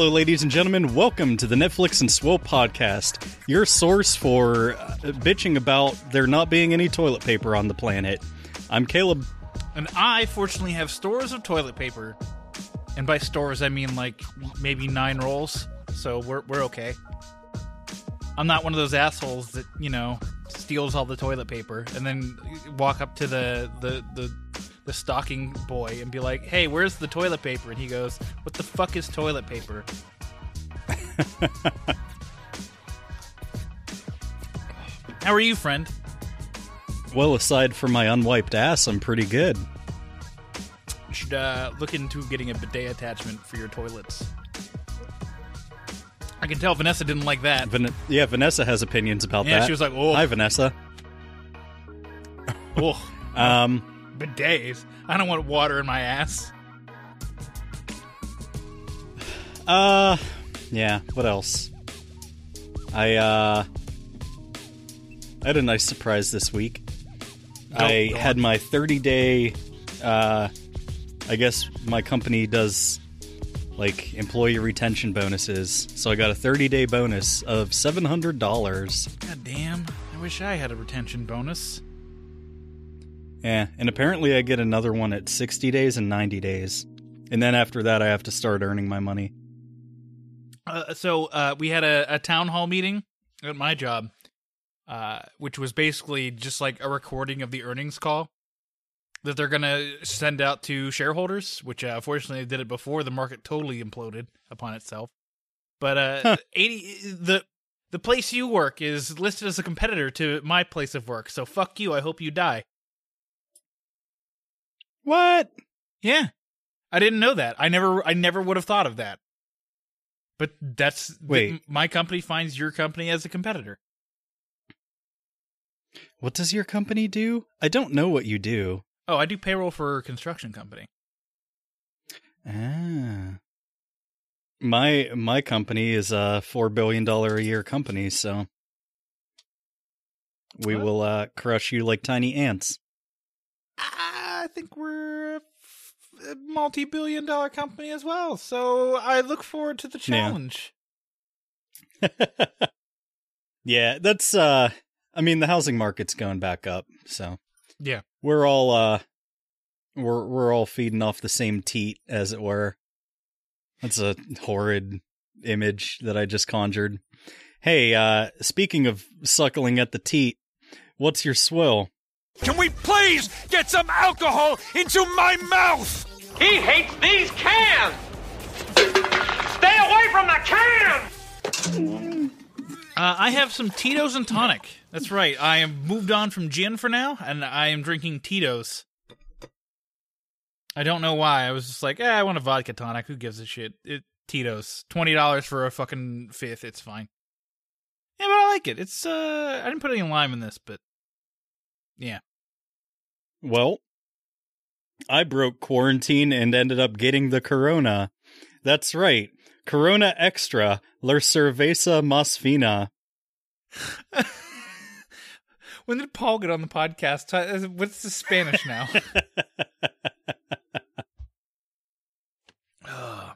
Hello, ladies and gentlemen. Welcome to the Netflix and Swill podcast, your source for uh, bitching about there not being any toilet paper on the planet. I'm Caleb. And I fortunately have stores of toilet paper. And by stores, I mean like maybe nine rolls. So we're, we're okay. I'm not one of those assholes that, you know, steals all the toilet paper and then walk up to the, the, the, the stocking boy and be like, hey, where's the toilet paper? And he goes, what the fuck is toilet paper? How are you, friend? Well, aside from my unwiped ass, I'm pretty good. You should uh, look into getting a bidet attachment for your toilets. I can tell Vanessa didn't like that. Van- yeah, Vanessa has opinions about Yeah, that. Yeah, she was like, "Oh." Hi, Vanessa. Ugh, Um, bidets. I don't want water in my ass. uh, yeah, what else? I, uh, I had a nice surprise this week. I had my 30 day, uh, I guess my company does like employee retention bonuses. So I got a 30 day bonus of $700. God damn. I wish I had a retention bonus. Yeah, and apparently I get another one at 60 days and 90 days. And then after that, I have to start earning my money. Uh, so uh, we had a, a town hall meeting at my job, uh, which was basically just like a recording of the earnings call that they're gonna send out to shareholders. Which uh, fortunately they did it before the market totally imploded upon itself. But uh, Huh. eighty the the place you work is listed as a competitor to my place of work. So fuck you. I hope you die. What? Yeah. I didn't know that. I never I never would have thought of that. But that's th- Wait. my company finds your company as a competitor. What does your company do? I don't know what you do. Oh, I do payroll for a construction company. Ah. My my company is a 4 billion dollar a year company, so we What? will uh crush you like tiny ants. I think we're a f- a multi-billion dollar company as well. So I look forward to the Yeah. challenge. yeah, that's uh I mean the housing market's going back up, so Yeah. we're all uh we're we're all feeding off the same teat as it were. That's a horrid image that I just conjured. Hey, uh speaking of suckling at the teat, what's your swill? Can we please get some alcohol into my mouth? He hates these cans! Stay away from the can! Uh, I have some Tito's and tonic. That's right. I am moved on from gin for now, and I am drinking Tito's. I don't know why. I was just like, eh, I want a vodka tonic. Who gives a shit? It Tito's. Twenty dollars for a fucking fifth. It's fine. Yeah, but I like it. It's uh, I didn't put any lime in this, but yeah. Well, I broke quarantine and ended up getting the corona. That's right. Corona Extra, La Cerveza Más Fina. when did Paul get on the podcast? Uh, What's the Spanish now?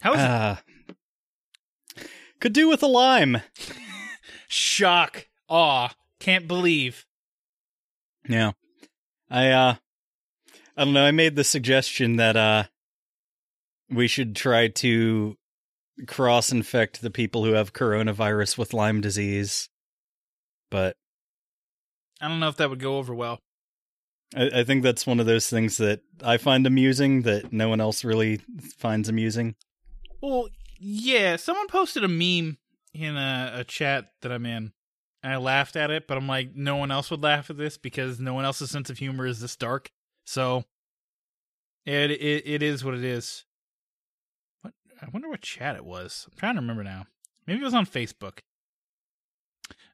How is it? Ah. Could do with a lime. Shock, awe, can't believe. Yeah. I uh I don't know, I made the suggestion that uh we should try to cross infect the people who have coronavirus with Lyme disease. But I don't know if that would go over well. I, I think that's one of those things that I find amusing that no one else really finds amusing. Well, Yeah, someone posted a meme in a, a chat that I'm in. And I laughed at it, but I'm like, no one else would laugh at this because no one else's sense of humor is this dark. So it it, it is what it is. What I wonder what chat it was. I'm trying to remember now. Maybe it was on Facebook.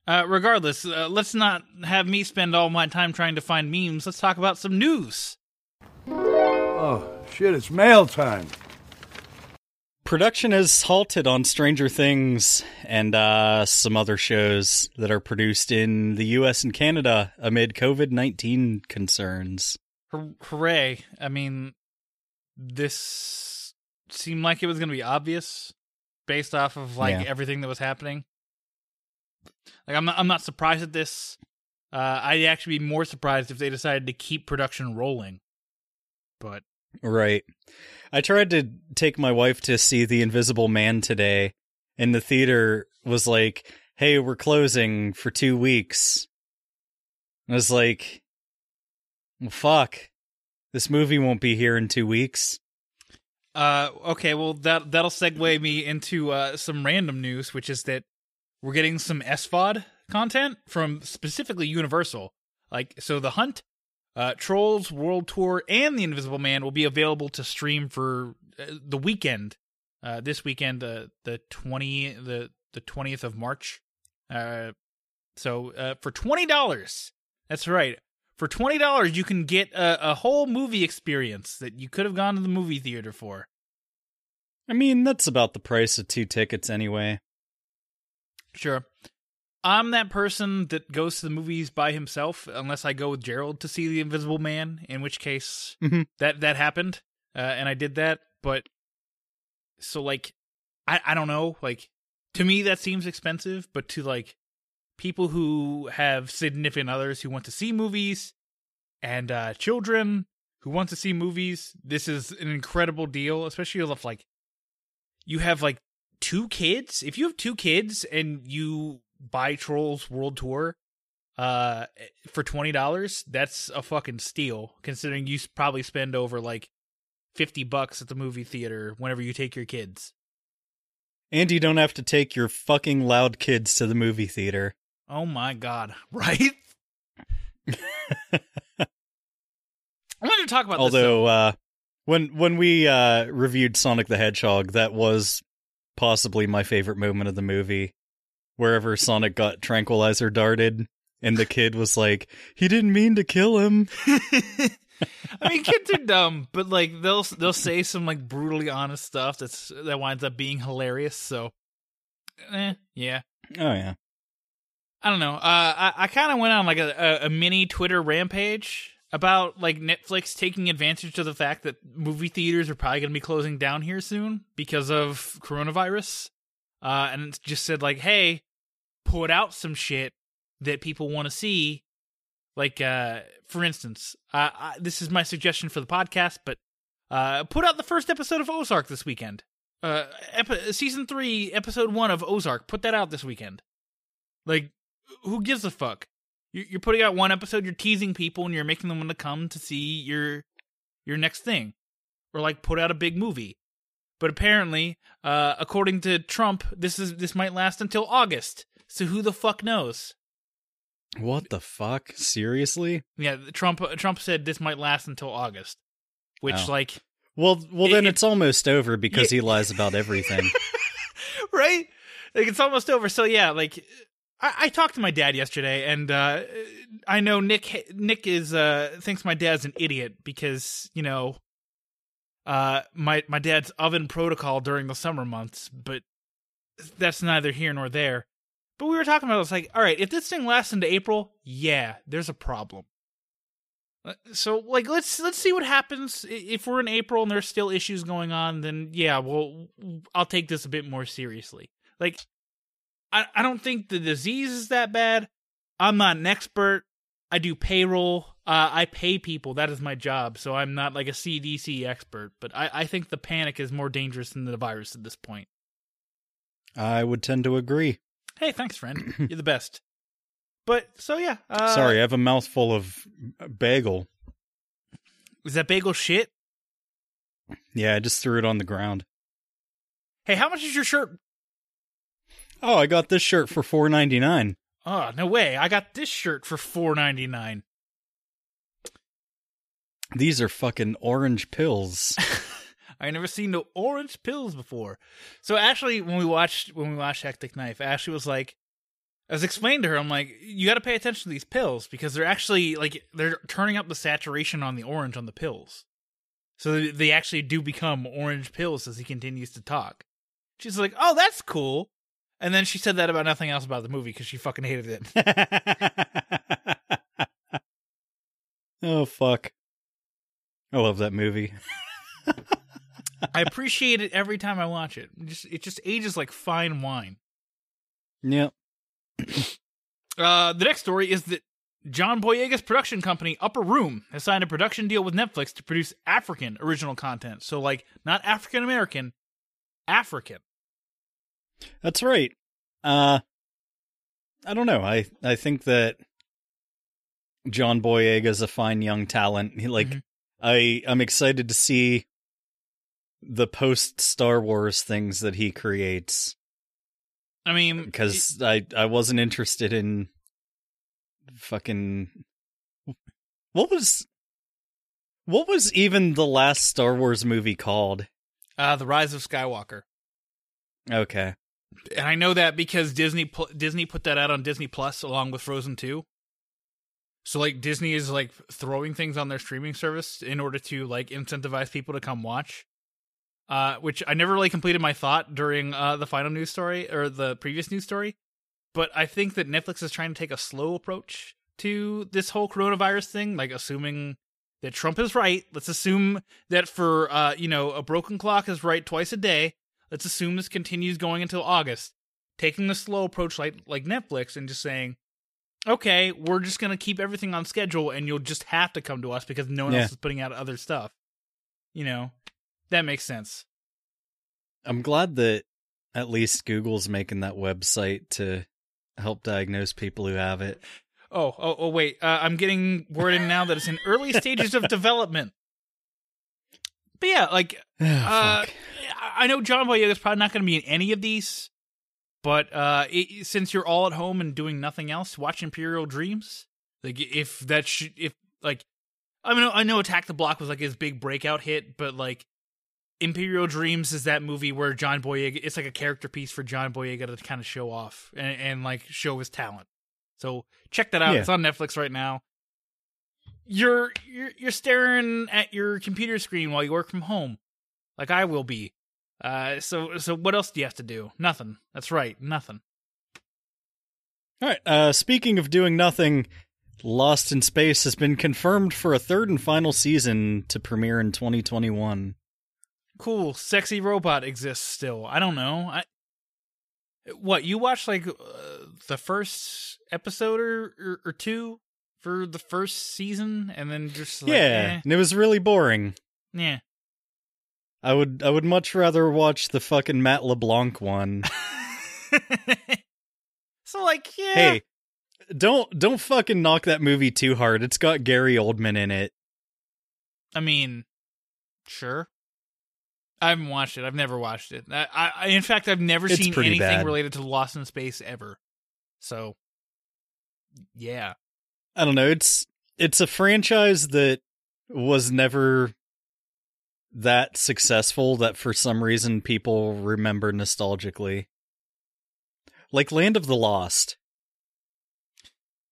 Uh, regardless, uh, let's not have me spend all my time trying to find memes. Let's talk about some news. Oh, shit, it's mail time. Production has halted on Stranger Things and uh, some other shows that are produced in the US and Canada amid COVID 19 concerns. Hooray. I mean, this seemed like it was going to be obvious based off of like Yeah. everything that was happening. Like I'm not, I'm not surprised at this. Uh, I'd actually be more surprised if they decided to keep production rolling. But Right. I tried to take my wife to see The Invisible Man today, and the theater was like, hey, we're closing for two weeks. I was like, well, fuck. This movie won't be here in two weeks. Uh, okay, well that that'll segue me into uh, some random news, which is that we're getting some SVOD content from specifically Universal. Like, so the Hunt, uh, Trolls World Tour, and the Invisible Man will be available to stream for uh, the weekend. Uh, this weekend, the the twenty the the twentieth of March. Uh, so uh, for twenty dollars, that's right. For twenty dollars, you can get a, a whole movie experience that you could have gone to the movie theater for. I mean, that's about the price of two tickets anyway. Sure. I'm that person that goes to the movies by himself, unless I go with Gerald to see The Invisible Man, in which case Mhm. that that happened, uh, and I did that. But so like, I I don't know. Like to me, that seems expensive, but to like people who have significant others who want to see movies and uh, children who want to see movies, this is an incredible deal. Especially if like you have like two kids. If you have two kids and you buy Trolls World Tour uh for twenty dollars, that's a fucking steal. Considering you probably spend over like fifty bucks at the movie theater whenever you take your kids. And you don't have to take your fucking loud kids to the movie theater. Oh my god! Right? I wanted to talk about. Although, uh, when when we uh, reviewed Sonic the Hedgehog, that was possibly my favorite moment of the movie. Wherever Sonic got tranquilizer darted, and the kid was like, "He didn't mean to kill him." I mean, kids are dumb, but like they'll they'll say some like brutally honest stuff that's that winds up being hilarious. So, eh, yeah. Oh yeah, I don't know. Uh, I I kind of went on like a, a, a mini Twitter rampage about like Netflix taking advantage of the fact that movie theaters are probably going to be closing down here soon because of coronavirus. Uh, and it just said like, hey, put out some shit that people want to see. Like, uh, for instance, I, this is my suggestion for the podcast, but uh, put out the first episode of Ozark this weekend. Uh, epi- season three, episode one of Ozark. Put that out this weekend. Like, who gives a fuck? You- You're putting out one episode. You're teasing people, and you're making them want to come to see your your next thing, or like put out a big movie. But apparently, uh, according to Trump, this is this might last until August. So who the fuck knows? what the fuck? Seriously? Yeah, Trump Trump said this might last until August, which Oh. like Well, well, then it- it's almost over because Yeah. he lies about everything. right? Like it's almost over. So yeah, like I, talked to my dad yesterday, and uh, I know Nick Nick is uh, thinks my dad's an idiot because you know uh, my my dad's oven protocol during the summer months, but that's neither here nor there. But we were talking about it, it's like, all right, if this thing lasts into April, yeah, there's a problem. Uh, So like let's let's see what happens if we're in April and there's still issues going on then yeah well I'll take this a bit more seriously. Like I I don't think the disease is that bad. I'm not an expert. I do payroll. Uh, I pay people. That is my job. So I'm not like a CDC expert, but I, I think the panic is more dangerous than the virus at this point. I would tend to agree. Hey, thanks, friend. You're the best. But so yeah. Uh, Sorry, I have a mouthful of bagel. Is that bagel shit? Yeah, I just threw it on the ground. Hey, how much is your shirt? Oh, I got this shirt for four ninety nine. Oh, no way. I got this shirt for four ninety nine. These are fucking orange pills. I never seen no orange pills before. So actually, when we watched when we watched Hectic Knife, Ashley was like, I was explaining to her, I'm like, you got to pay attention to these pills because they're actually like they're turning up the saturation on the orange on the pills, so they actually do become orange pills as he continues to talk. She's like, oh, that's cool. And then she said that about nothing else about the movie because she fucking hated it. oh fuck. I love that movie. I appreciate it every time I watch it. It just it just ages like fine wine. Yep. Uh, the next story is that John Boyega's production company, Upper Room, has signed a production deal with Netflix to produce African original content. So, like, not African American, African. That's right. Uh I don't know. I I think that John Boyega is a fine young talent. He like Mhm. I I'm excited to see the post Star Wars things that he creates I mean, because I I wasn't interested in fucking what was what was even the last Star Wars movie called? uh, The Rise of Skywalker. Okay. And I know that because Disney Disney put that out on Disney Plus along with Frozen 2. So like Disney is like throwing things on their streaming service in order to like incentivize people to come watch. Uh which I never really completed my thought during uh the final news story or the previous news story. But I think that Netflix is trying to take a slow approach to this whole coronavirus thing, like assuming that Trump is right. Let's assume that for uh, you know, a broken clock is right twice a day. Let's assume this continues going until August. Taking the slow approach like like Netflix and just saying, Okay, we're just gonna keep everything on schedule and you'll just have to come to us because no one Yeah. else is putting out other stuff. You know? That makes sense. I'm glad that at least Google's making that website to help diagnose people who have it. Oh, oh, oh wait. Uh, I'm getting word in now that it's in early stages of development. But yeah, like Oh, Uh. I know John Boyega's probably not going to be in any of these, but uh, it, since you're all at home and doing nothing else, watch Imperial Dreams. Like if that should if like I mean I know Attack the Block was like his big breakout hit, but like Imperial Dreams is that movie where John Boyega it's like a character piece for John Boyega to kind of show off and, and like show his talent. So check that out. Yeah. It's on Netflix right now. You're you're you're staring at your computer screen while you work from home like I will be. Uh, so so what else do you have to do? Nothing. That's right, nothing. All right. Uh, speaking of doing nothing, Lost in Space has been confirmed for a third and final season to premiere in 2021. Cool, sexy robot exists still. I don't know. I what you watched like uh, the first episode or, or or two for the first season, and then just like, yeah, and it was really boring. eh, yeah. I would I would much rather watch the fucking Matt LeBlanc one. so like yeah. Hey, don't don't fucking knock that movie too hard. It's got Gary Oldman in it. I mean, sure. I haven't watched it. I've never watched it. I, I in fact, I've never It's seen anything bad. related to Lost in Space ever. So, yeah. I don't know. It's it's a franchise that was never that successful that for some reason people remember nostalgically. Like Land of the Lost.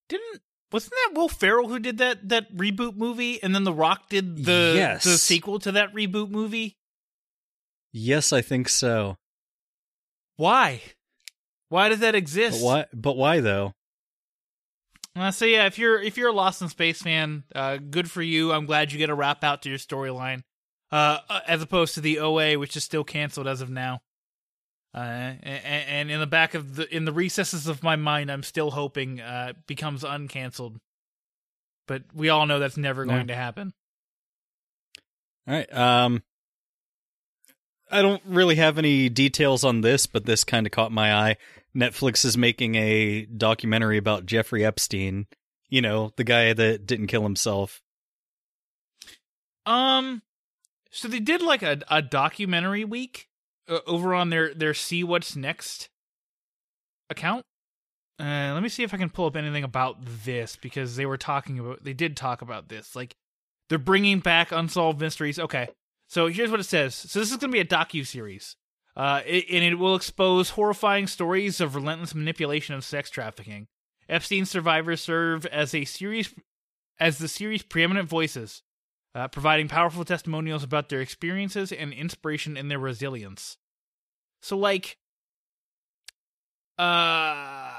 Didn't wasn't that Will Ferrell who did that that reboot movie, and then The Rock did the Yes. the sequel to that reboot movie? Yes, I think so. Why? Why does that But exist? why but why though? Uh, so yeah, if you're if you're a Lost in Space fan, uh, good for you. I'm glad you get a wrap out to your storyline, uh, uh, as opposed to the OA, which is still canceled as of now. Uh, and, and in the back of the in the recesses of my mind, I'm still hoping uh it becomes uncanceled. But we all know that's never going to happen. All right. Um I don't really have any details on this, but this kind of caught my eye. Netflix is making a documentary about Jeffrey Epstein, you know, the guy that didn't kill himself. Um, so they did like a a documentary week uh, over on their their see what's next account. Uh, let me see if I can pull up anything about this because they were talking about they did talk about this. Like they're bringing back unsolved mysteries. Okay, so here's what it says. So this is going to be a docu series, uh, it, and it will expose horrifying stories of relentless manipulation of sex trafficking. Epstein survivors serve as a series as the series' preeminent voices, uh, providing powerful testimonials about their experiences and inspiration in their resilience. So, like, uh,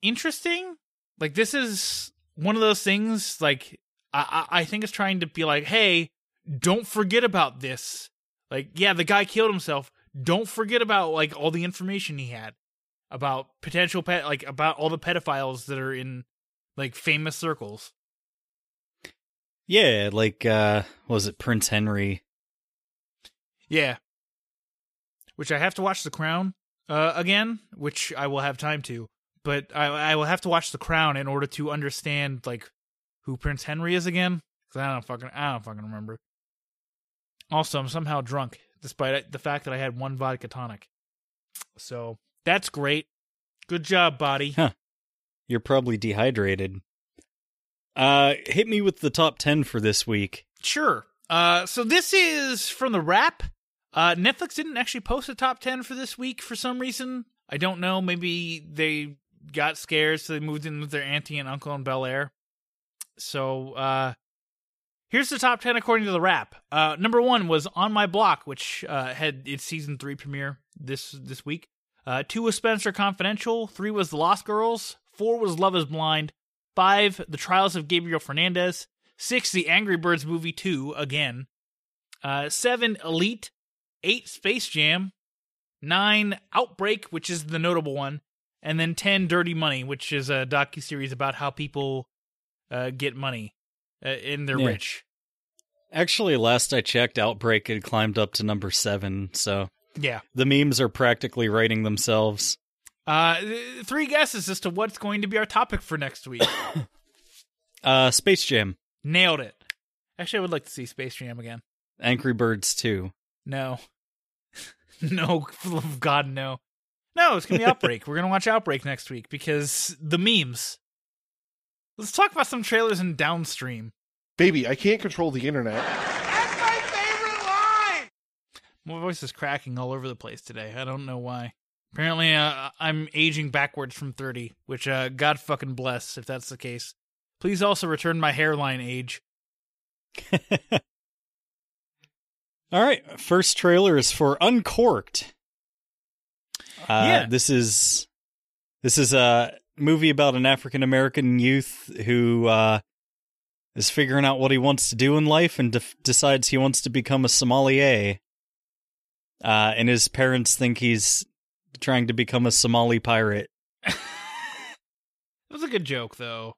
interesting. Like, this is one of those things. Like, I I I think it's trying to be like, hey, don't forget about this. Like, yeah, the guy killed himself. Don't forget about like all the information he had about potential pet, like about all the pedophiles that are in like famous circles. Yeah, like uh was it Prince Henry? Yeah. Which I have to watch The Crown uh, again, which I will have time to. But I, I will have to watch The Crown in order to understand like who Prince Henry is again. Because I don't fucking I don't fucking remember. Also, I'm somehow drunk, despite the fact that I had one vodka tonic. So that's great. Good job, body. Huh. You're probably dehydrated. Uh hit me with the top 10 for this week. Sure. Uh, so this is from the Wrap. Uh, Netflix didn't actually post a top ten for this week for some reason. I don't know. Maybe they got scared, so they moved in with their auntie and uncle in Bel Air. So uh, here's the top ten according to the Wrap. Uh, number one was On My Block, which uh, had its season three premiere this this week. Uh, two was Spencer Confidential. Three was The Lost Girls. Four was Love Is Blind. Five, The Trials of Gabriel Fernandez. Six, The Angry Birds movie two again. Uh, seven, Elite. Eight, Space Jam. Nine, Outbreak, which is the notable one, and then ten, Dirty Money, which is a docu series about how people uh, get money uh, and they're Yeah. rich. Actually, last I checked, Outbreak had climbed up to number 7, so Yeah. the memes are practically writing themselves. Uh, three guesses as to what's going to be our topic for next week. Uh Space Jam, Nailed it. Actually, I would like to see Space Jam again. Angry Birds 2. No. no, God, no. No, it's going to be Outbreak. We're going to watch Outbreak next week because the memes. Let's talk about some trailers in Downstream. Baby, I can't control the internet. That's my favorite line. My voice is cracking all over the place today. I don't know why. Apparently, uh, I'm aging backwards from 30, which, uh, God fucking bless if that's the case. Please also return my hairline age. All right, first trailer is for Uncorked. Uh, Yeah. this is this is a movie about an African American youth who uh, is figuring out what he wants to do in life and def- decides he wants to become a sommelier. Uh, and his parents think he's trying to become a Somali pirate. It was a good joke, though.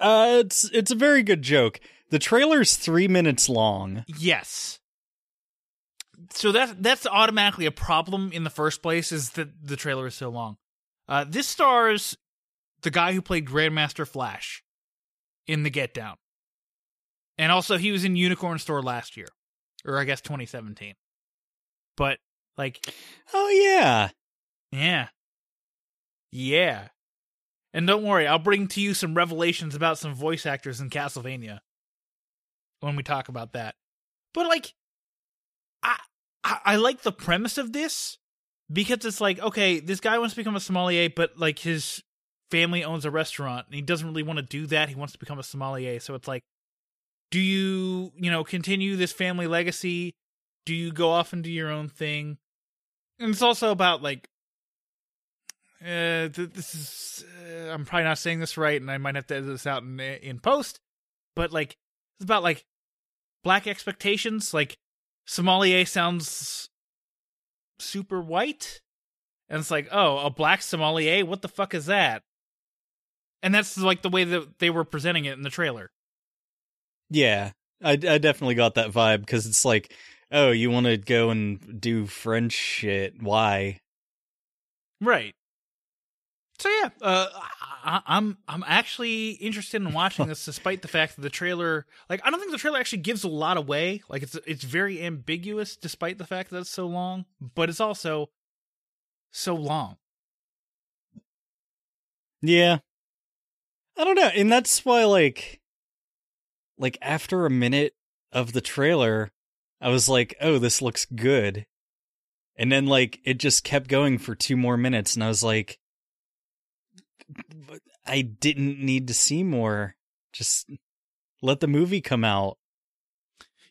Uh, it's it's a very good joke. The trailer's three minutes long. Yes. So that that's automatically a problem in the first place is that the trailer is so long. Uh, this stars the guy who played Grandmaster Flash in The Get Down, and also he was in Unicorn Store last year, or I guess 2017. But like, Oh yeah, yeah, yeah, and don't worry, I'll bring to you some revelations about some voice actors in Castlevania when we talk about that. But like, I I, I like the premise of this because it's like, okay, this guy wants to become a sommelier, but like his family owns a restaurant and he doesn't really want to do that. He wants to become a sommelier. So it's like, do you, you know, continue this family legacy? Do you go off and do your own thing? And it's also about like, uh, th- this is, uh, I'm probably not saying this right and I might have to edit this out in, in post, but like, it's about like black expectations. Like, sommelier sounds super white. And it's like, oh, a black sommelier? What the fuck is that? And that's like the way that they were presenting it in the trailer. yeah. I I definitely got that vibe because it's like, oh, you want to go and do French shit? Why? Right. So yeah, uh, I, I'm I'm actually interested in watching this, despite the fact that the trailer, like, I don't think the trailer actually gives a lot away. Like, it's it's very ambiguous, despite the fact that it's so long. But it's also so long. Yeah. I don't know. And that's why like like after a minute of the trailer, I was like, "Oh, this looks good." And then like it just kept going for two more minutes and I was like "But I didn't need to see more. Just let the movie come out.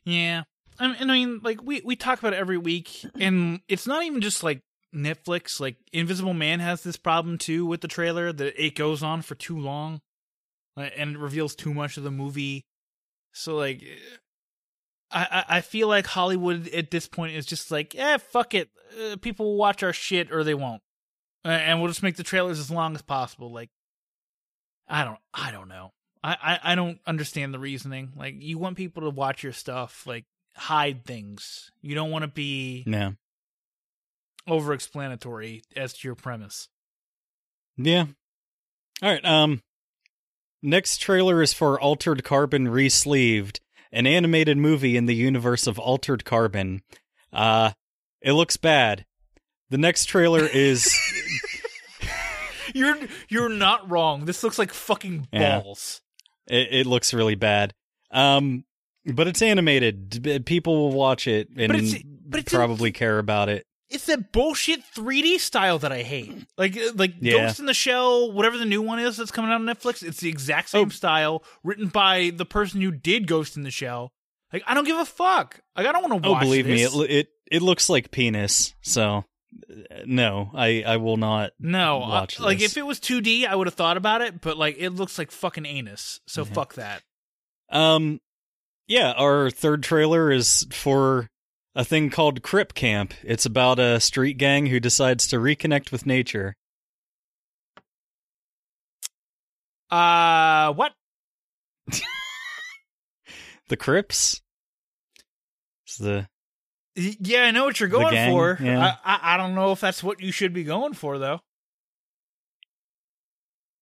Yeah, I mean, like we we talk about it every week, and it's not even just like Netflix. Like Invisible Man has this problem too with the trailer that it goes on for too long, uh, and it reveals too much of the movie. So like, I I, feel like Hollywood at this point is just like, eh, fuck it. Uh, people will watch our shit or they won't, and we'll just make the trailers as long as possible. Like, I don't I don't know. I, I, I don't understand the reasoning. Like you want people to watch your stuff, like hide things. You don't want to be Yeah. over explanatory as to your premise. Yeah. All right. Um next trailer is for Altered Carbon Resleeved, an animated movie in the universe of Altered Carbon. Uh it looks bad. The next trailer is You're you're not wrong. This looks like fucking Yeah. balls. it, it looks really bad. Um but it's animated. People will watch it and But it's- but it's probably care about it. It's that bullshit 3D style that I hate. Like uh, like Yeah. Ghost in the Shell, whatever the new one is that's coming out on Netflix. It's the exact same Oh. style, written by the person who did Ghost in the Shell. Like I don't give a fuck. Like I don't want to Oh, believe me, it it it looks like penis. So no, I I will not. No, uh, watch like if it was 2D, I would have thought about it, but like it looks like fucking anus. So fuck that. Um, yeah, our third trailer is for a thing called Crip Camp. It's about a street gang who decides to reconnect with nature. Uh, what? The Crips. It's the Yeah, I know what you're going for. yeah. I, I I don't know if that's what you should be going for though.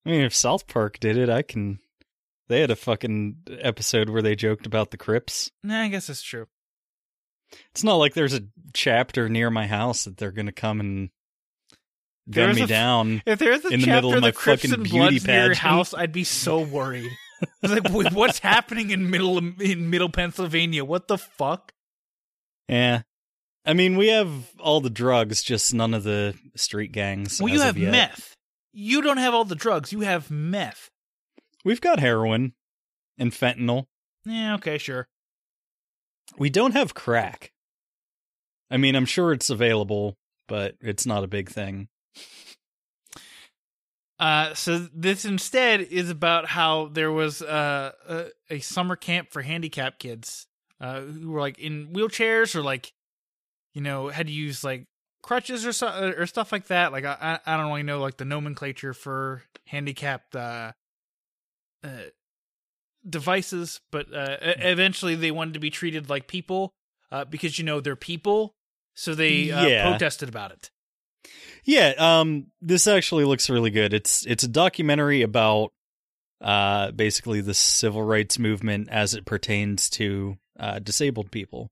I mean, if South Park did it, I can. They had a fucking episode where they joked about the Crips. Nah, I guess that's true. It's not like there's a chapter near my house that they're gonna come and gun There's me a down. If there's a In the chapter middle of my the Crips fucking and beauty near your house, I'd be so worried. Like, what's happening in middle in middle Pennsylvania? What the fuck? Yeah. I mean, we have all the drugs, just none of the street gangs. Well, you have meth. You don't have all the drugs. You have meth. We've got heroin and fentanyl. Yeah, okay, sure. We don't have crack. I mean, I'm sure it's available, but it's not a big thing. Uh, so this instead is about how there was uh, a, a summer camp for handicapped kids uh, who were like in wheelchairs or like, you know, had to use like crutches or so, or stuff like that. Like I I don't really know like the nomenclature for handicapped uh, uh, devices, but uh, e- eventually they wanted to be treated like people uh, because you know they're people, so they uh, Yeah. protested about it. Yeah, um this actually looks really good. It's it's a documentary about uh basically the civil rights movement as it pertains to uh disabled people.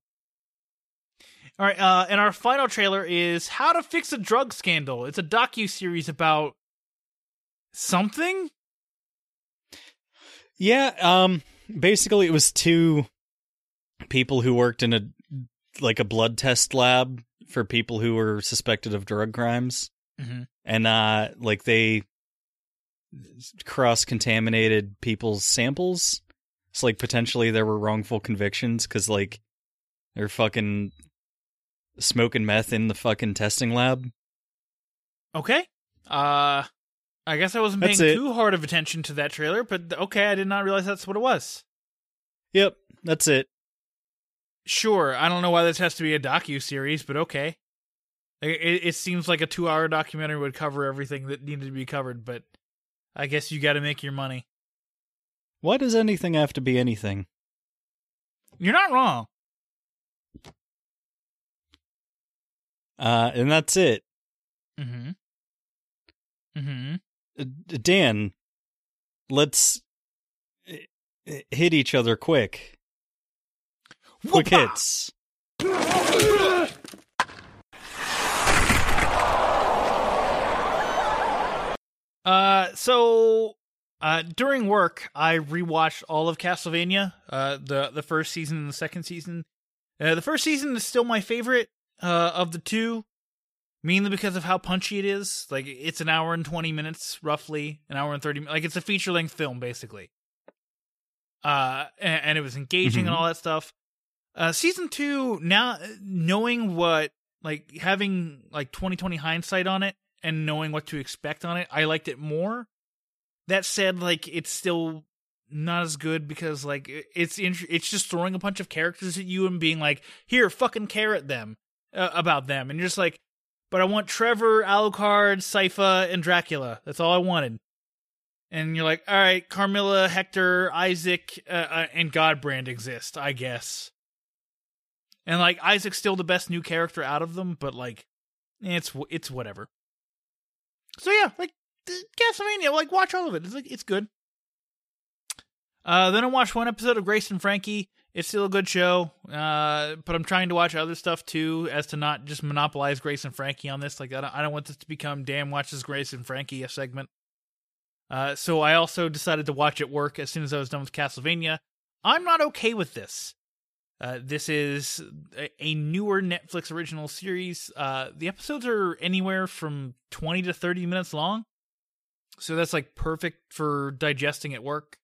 All right, uh, and our final trailer is "How to Fix a Drug Scandal." It's a docu series about something. Yeah, um basically it was two people who worked in a like a blood test lab for people who were suspected of drug crimes. Mhm. And uh like they cross contaminated people's samples. It's like potentially there were wrongful convictions cuz like they're fucking smoking meth in the fucking testing lab. Okay. Uh, I guess I wasn't paying it. too hard of attention to that trailer, but okay, I did not realize that's what it was. Yep, that's it. Sure, I don't know why this has to be a docu series, but okay. It, it, it seems like a two-hour documentary would cover everything that needed to be covered, but I guess you got to make your money. Why does anything have to be anything? You're not wrong. Uh and that's it. Mm-hmm. Mm-hmm. uh, Dan, let's uh, hit each other quick. Quick Whoopah! hits. Uh, so uh, during work, I rewatched all of Castlevania, uh, the the first season and the second season. Uh, the first season is still my favorite uh, of the two, mainly because of how punchy it is. Like it's an hour and twenty minutes, roughly an hour and thirty. Like it's a feature length film, basically. Uh, and, and it was engaging and Mhm. all that stuff. Uh, season two, now knowing what, like having like twenty twenty hindsight on it and knowing what to expect on it, I liked it more. That said, like it's still not as good because like it's int- it's just throwing a bunch of characters at you and being like, "Here, fucking care at them uh, about them," and you're just like, "But I want Trevor, Alucard, Sypha, and Dracula. That's all I wanted." And you're like, "All right, Carmilla, Hector, Isaac, uh, uh, and Godbrand exist, I guess." And like Isaac's still the best new character out of them, but like, it's it's whatever. So yeah, like Castlevania, like watch all of it. It's like it's good. Uh, then I watched one episode of Grace and Frankie. It's still a good show, uh, but I'm trying to watch other stuff too, as to not just monopolize Grace and Frankie on this. Like I don't, I don't want this to become Dan watches Grace and Frankie a segment. Uh, so I also decided to watch at work as soon as I was done with Castlevania. I'm not okay with this. Uh, this is a, a newer Netflix original series. Uh, the episodes are anywhere from 20 to 30 minutes long. So that's like perfect for digesting at work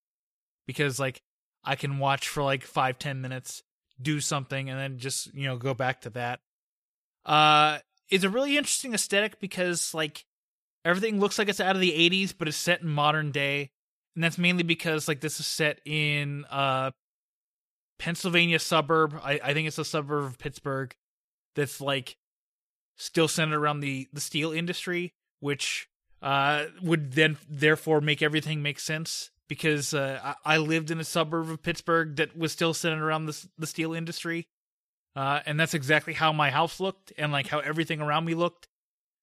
because like I can watch for like five, 10 minutes, do something, and then just, you know, go back to that. Uh, it's a really interesting aesthetic because like everything looks like it's out of the 80s, but it's set in modern day. And that's mainly because like this is set in uh Pennsylvania suburb. I, I think it's a suburb of Pittsburgh that's like still centered around the the steel industry, which uh would then therefore make everything make sense because uh, I, I lived in a suburb of Pittsburgh that was still centered around the the steel industry, uh, and that's exactly how my house looked and like how everything around me looked.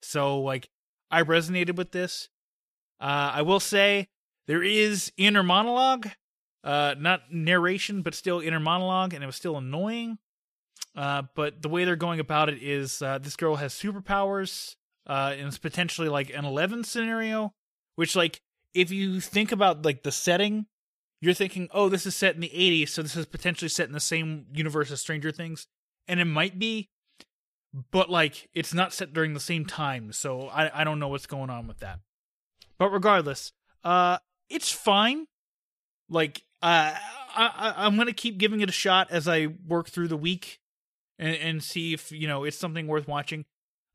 So like I resonated with this. Uh, I will say there is inner monologue uh not narration but still inner monologue and it was still annoying. Uh but the way they're going about it is uh this girl has superpowers uh and it's potentially like an 11 scenario which like if you think about like the setting you're thinking oh this is set in the 80s so this is potentially set in the same universe as stranger things and it might be but like it's not set during the same time so i i don't know what's going on with that. But regardless uh it's fine. Like uh, I, I I'm gonna keep giving it a shot as I work through the week, and and see if you know it's something worth watching.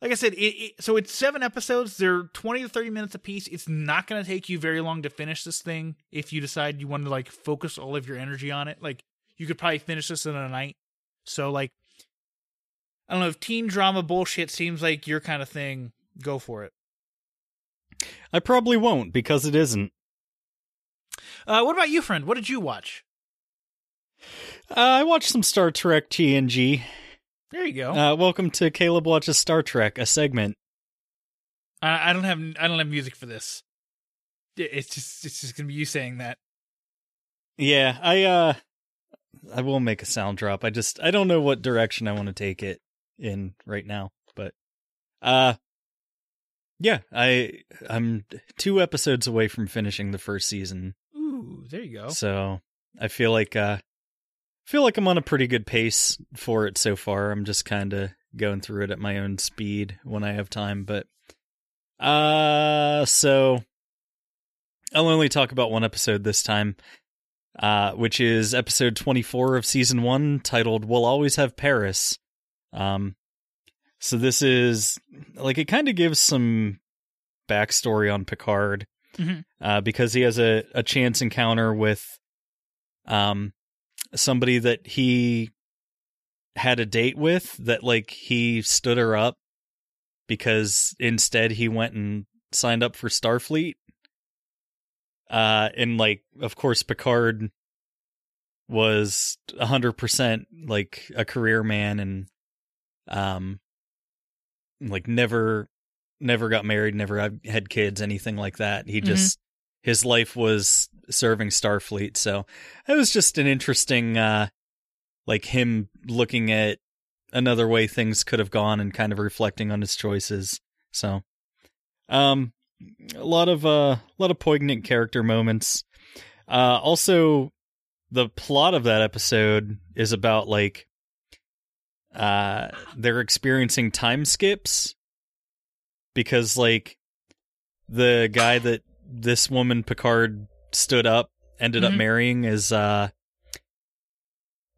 Like I said, it, it so it's seven episodes. They're twenty to thirty minutes a piece. It's not gonna take you very long to finish this thing if you decide you want to like focus all of your energy on it. Like you could probably finish this in a night. So like, I don't know if teen drama bullshit seems like your kind of thing. Go for it. I probably won't because it isn't. Uh, what about you, friend? What did you watch? Uh, I watched some Star Trek TNG. There you go. Uh, welcome to Caleb watches Star Trek, a segment. I, I don't have I don't have music for this. It's just it's just gonna be you saying that. Yeah, I uh, I will make a sound drop. I just I don't know what direction I want to take it in right now, but uh, yeah, I I'm two episodes away from finishing the first season, There you go. so I feel like uh, feel like I'm on a pretty good pace for it so far. I'm just kind of going through it at my own speed when I have time, but uh, so I'll only talk about one episode this time, uh, which is episode 24 of season one, titled "We'll Always Have Paris." Um, so this is like it kind of gives some backstory on Picard, Mhm. uh, because he has a a chance encounter with um somebody that he had a date with that like he stood her up because instead he went and signed up for Starfleet. Uh and like of course Picard was a hundred percent like a career man and um like never never got married, never had, kids, anything like that. He just his life was serving Starfleet. So it was just an interesting, uh, like him looking at another way things could have gone and kind of reflecting on his choices. So, um, a lot of uh, a lot of poignant character moments. Uh, also, the plot of that episode is about like uh they're experiencing time skips because like the guy that this woman Picard stood up ended up Mhm. marrying is uh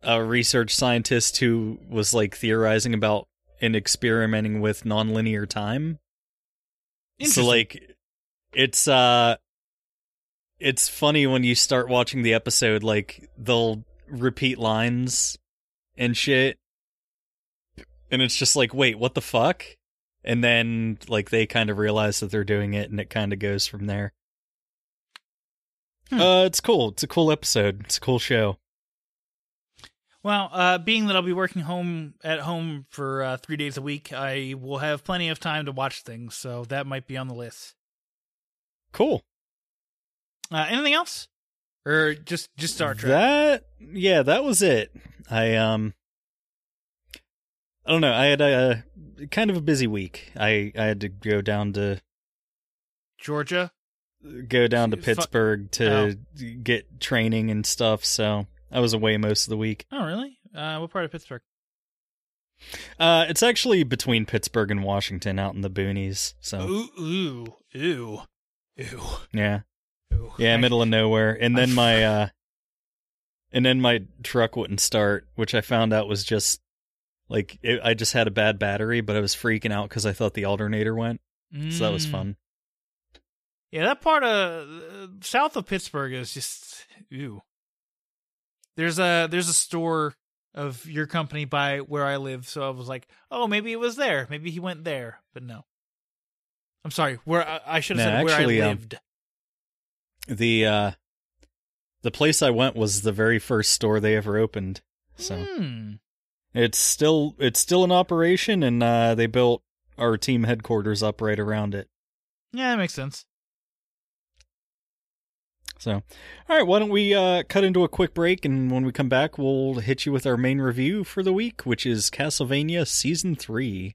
a research scientist who was like theorizing about and experimenting with nonlinear time. So like it's uh it's funny when you start watching the episode like they'll repeat lines and shit and it's just like wait what the fuck and then like they kind of realize that they're doing it and it kind of goes from there Hmm. uh it's cool it's a cool episode it's a cool show Well, uh, being that I'll be working home at home for uh, three days a week, I will have plenty of time to watch things, so that might be on the list. cool Uh, anything else, or just just Star Trek? That yeah, that was it. I um I don't know. I had a, kind of a busy week. I I had to go down to Georgia. go down to Pittsburgh to get training and stuff, so I was away most of the week. Oh, really? Uh, what part of Pittsburgh? Uh it's actually between Pittsburgh and Washington out in the boonies. So Ooh, ooh, ooh, ooh, yeah. ooh. Yeah, middle of nowhere. And then my uh and then my truck wouldn't start, which I found out was just like it, I just had a bad battery, but I was freaking out cuz I thought the alternator went. So that was Mm. fun. Yeah, that part of uh, south of Pittsburgh is just ew. There's a there's a store of your company by where I live, so I was like, oh, maybe it was there. Maybe he went there, but no. I'm sorry. Where I, I should have said where actually, I um, lived. The uh the place I went was the very first store they ever opened. So Hmm. It's still it's still in operation and uh they built our team headquarters up right around it. Yeah, that makes sense. So, all right, why don't we uh, cut into a quick break, and when we come back, we'll hit you with our main review for the week, which is Castlevania Season 3.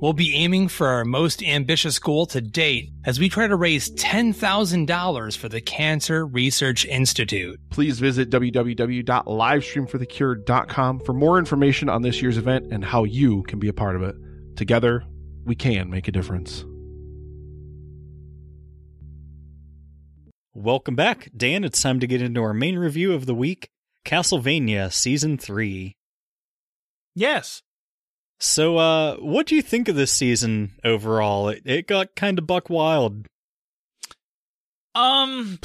We'll be aiming for our most ambitious goal to date as we try to raise $10,000 for the Cancer Research Institute. Please visit www.livestreamforthecure.com for more information on this year's event and how you can be a part of it. Together, we can make a difference. Welcome back, Dan. It's time to get into our main review of the week Castlevania Season 3. Yes. So, uh, what do you think of this season overall? It, it got kind of buck wild. Um.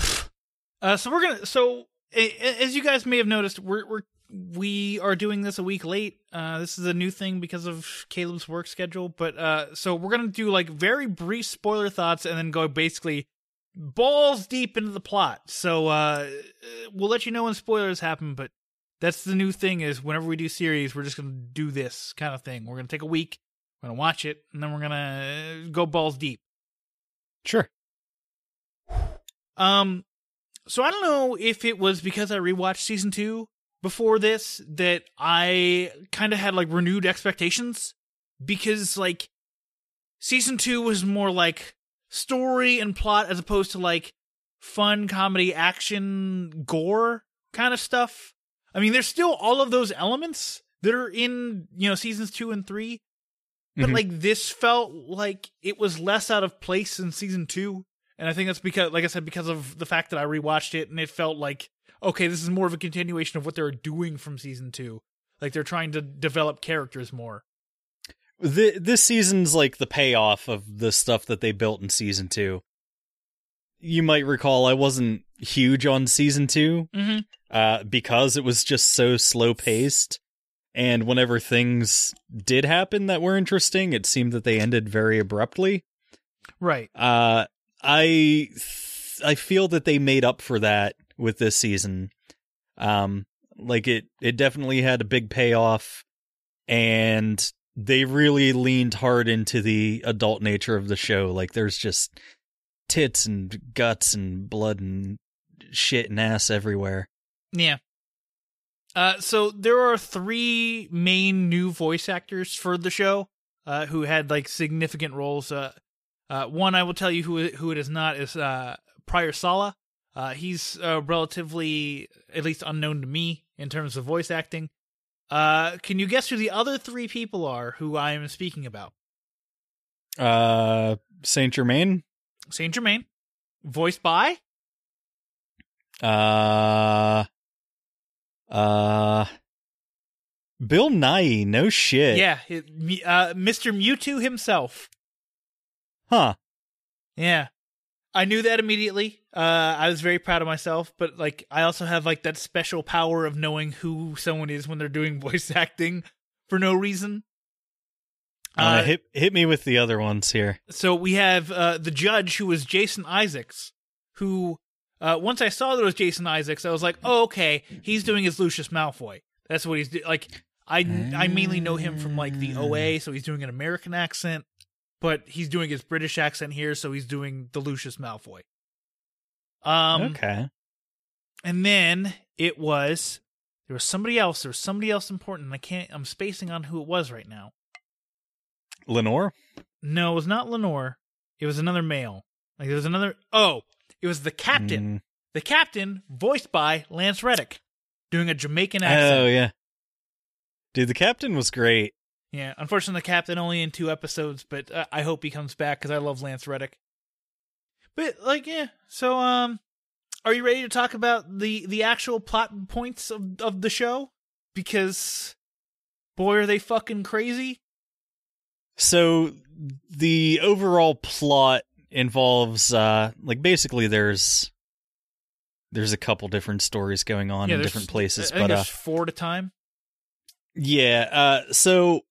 Uh. So we're gonna. So as you guys may have noticed, we're we're we are doing this a week late. Uh. This is a new thing because of Caleb's work schedule. But uh. So we're gonna do like very brief spoiler thoughts and then go basically balls deep into the plot. So uh, we'll let you know when spoilers happen. But that's the new thing is whenever we do series, we're just gonna do this kind of thing. We're gonna take a week. We're gonna watch it and then we're gonna go balls deep. Sure. Um, so I don't know if it was because I rewatched season two before this that I kind of had like renewed expectations because like season two was more like story and plot as opposed to like fun comedy action gore kind of stuff. I mean, there's still all of those elements that are in, you know, seasons two and three. But Mhm. like this felt like it was less out of place in season two. And I think that's because, like I said, because of the fact that I rewatched it and it felt like, okay, this is more of a continuation of what they're doing from season two. Like they're trying to develop characters more. th- this season's like the payoff of the stuff that they built in season two. You might recall I wasn't huge on season two Mm-hmm. Uh, because it was just so slow paced. And whenever things did happen that were interesting, it seemed that they ended very abruptly. Right. Uh, I I feel that they made up for that with this season. Um, like it it definitely had a big payoff, and they really leaned hard into the adult nature of the show. Like there's just tits and guts and blood and shit and ass everywhere. Yeah. Uh, so there are three main new voice actors for the show, uh, who had like significant roles. Uh, uh, one I will tell you who who it is not is uh Prior Sala. Uh, he's uh, relatively at least unknown to me in terms of voice acting. Uh, can you guess who the other three people are who I am speaking about? Uh, Saint Germain. Saint Germain, voiced by Uh, uh, Bill Nye. No shit. yeah, it, uh, Mr. Mewtwo himself. Huh. Yeah. I knew that immediately. Uh, I was very proud of myself, but like I also have like that special power of knowing who someone is when they're doing voice acting for no reason. Uh, Uh, hit hit me with the other ones here. so we have uh, the judge who was Jason Isaacs, who uh, once I saw that it was Jason Isaacs, I was like, oh okay, he's doing his Lucius Malfoy. That's what he's do- like. I I mainly know him from like the OA, so he's doing an American accent, but he's doing his British accent here, so he's doing the Lucius Malfoy. Um, okay. and then it was there was somebody else. There was somebody else important. and I can't. I'm spacing on who it was right now. Lenore. No, it was not Lenore. It was another male. Like there was another. Oh, it was the captain. Mm. The captain, voiced by Lance Reddick, doing a Jamaican accent. Oh yeah. Dude, the captain was great. Yeah, unfortunately, the captain only in two episodes, but uh, I hope he comes back because I love Lance Reddick. But like, yeah. So, um, are you ready to talk about the the actual plot points of of the show? Because, boy, are they fucking crazy. So the overall plot involves uh like basically there's there's a couple different stories going on in different places, but uh four at a time. Yeah, uh so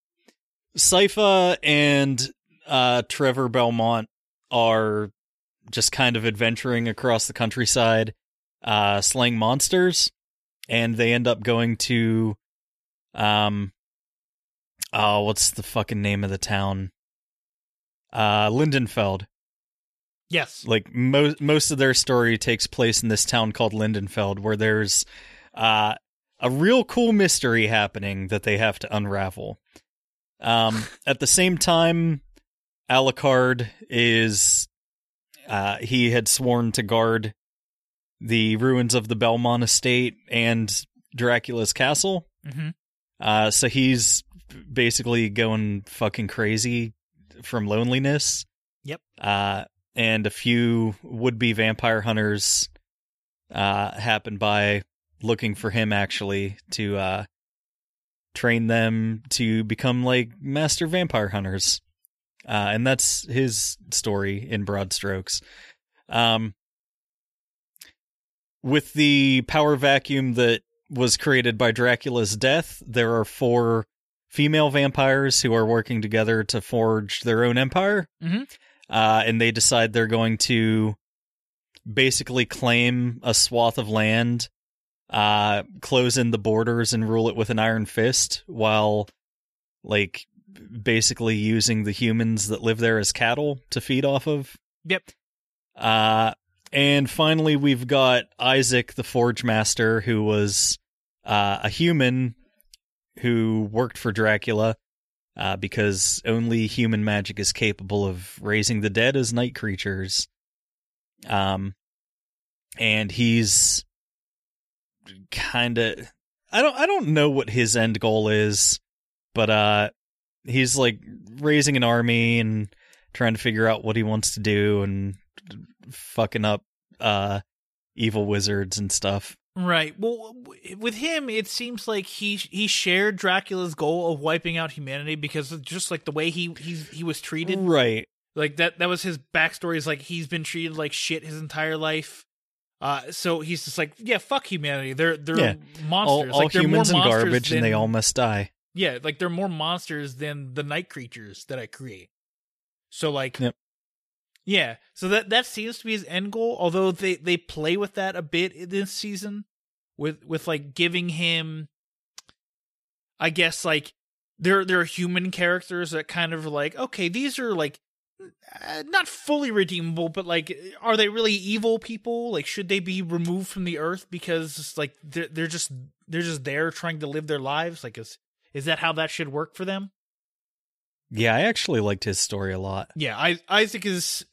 Sypha and uh Trevor Belmont are just kind of adventuring across the countryside, uh slaying monsters, and they end up going to um oh, what's the fucking name of the town? Uh Lindenfeld. Yes. Like most most of their story takes place in this town called Lindenfeld where there's uh a real cool mystery happening that they have to unravel. Um, at the same time, Alucard is uh, he had sworn to guard the ruins of the Belmont estate and Dracula's castle. hmm Uh, so he's basically going fucking crazy from loneliness. Yep. Uh, and a few would-be vampire hunters uh, happen by looking for him actually to uh, train them to become like master vampire hunters. Uh, and that's his story in broad strokes. Um, with the power vacuum that was created by Dracula's death, there are four female vampires who are working together to forge their own empire. Mhm. Uh, and they decide they're going to basically claim a swath of land, uh, close in the borders, and rule it with an iron fist while, like, basically using the humans that live there as cattle to feed off of. Yep. Uh, and finally, we've got Isaac, the Forge Master, who was uh, a human who worked for Dracula uh, because only human magic is capable of raising the dead as night creatures. Um, and he's kind of I don't I don't know what his end goal is, but uh, he's like raising an army and trying to figure out what he wants to do and fucking up uh evil wizards and stuff. Right. Well, with him, it seems like he he shared Dracula's goal of wiping out humanity because of just like the way he he he was treated. Right. Like that that was his backstory. Is like he's been treated like shit his entire life. Uh, so he's just like, yeah, fuck humanity. They're they're Yeah. monsters. All, all like they're humans and garbage, than, and they all must die. yeah, like they're more monsters than the night creatures that I create. So like, Yep. Yeah. So that that seems to be his end goal. Although they they play with that a bit this season, with with like giving him, I guess like there there are human characters that kind of like okay these are like uh, not fully redeemable but like are they really evil people like should they be removed from the earth because like they're, they're just they're just there trying to live their lives like is is that how that should work for them Yeah, I actually liked his story a lot. yeah I, isaac is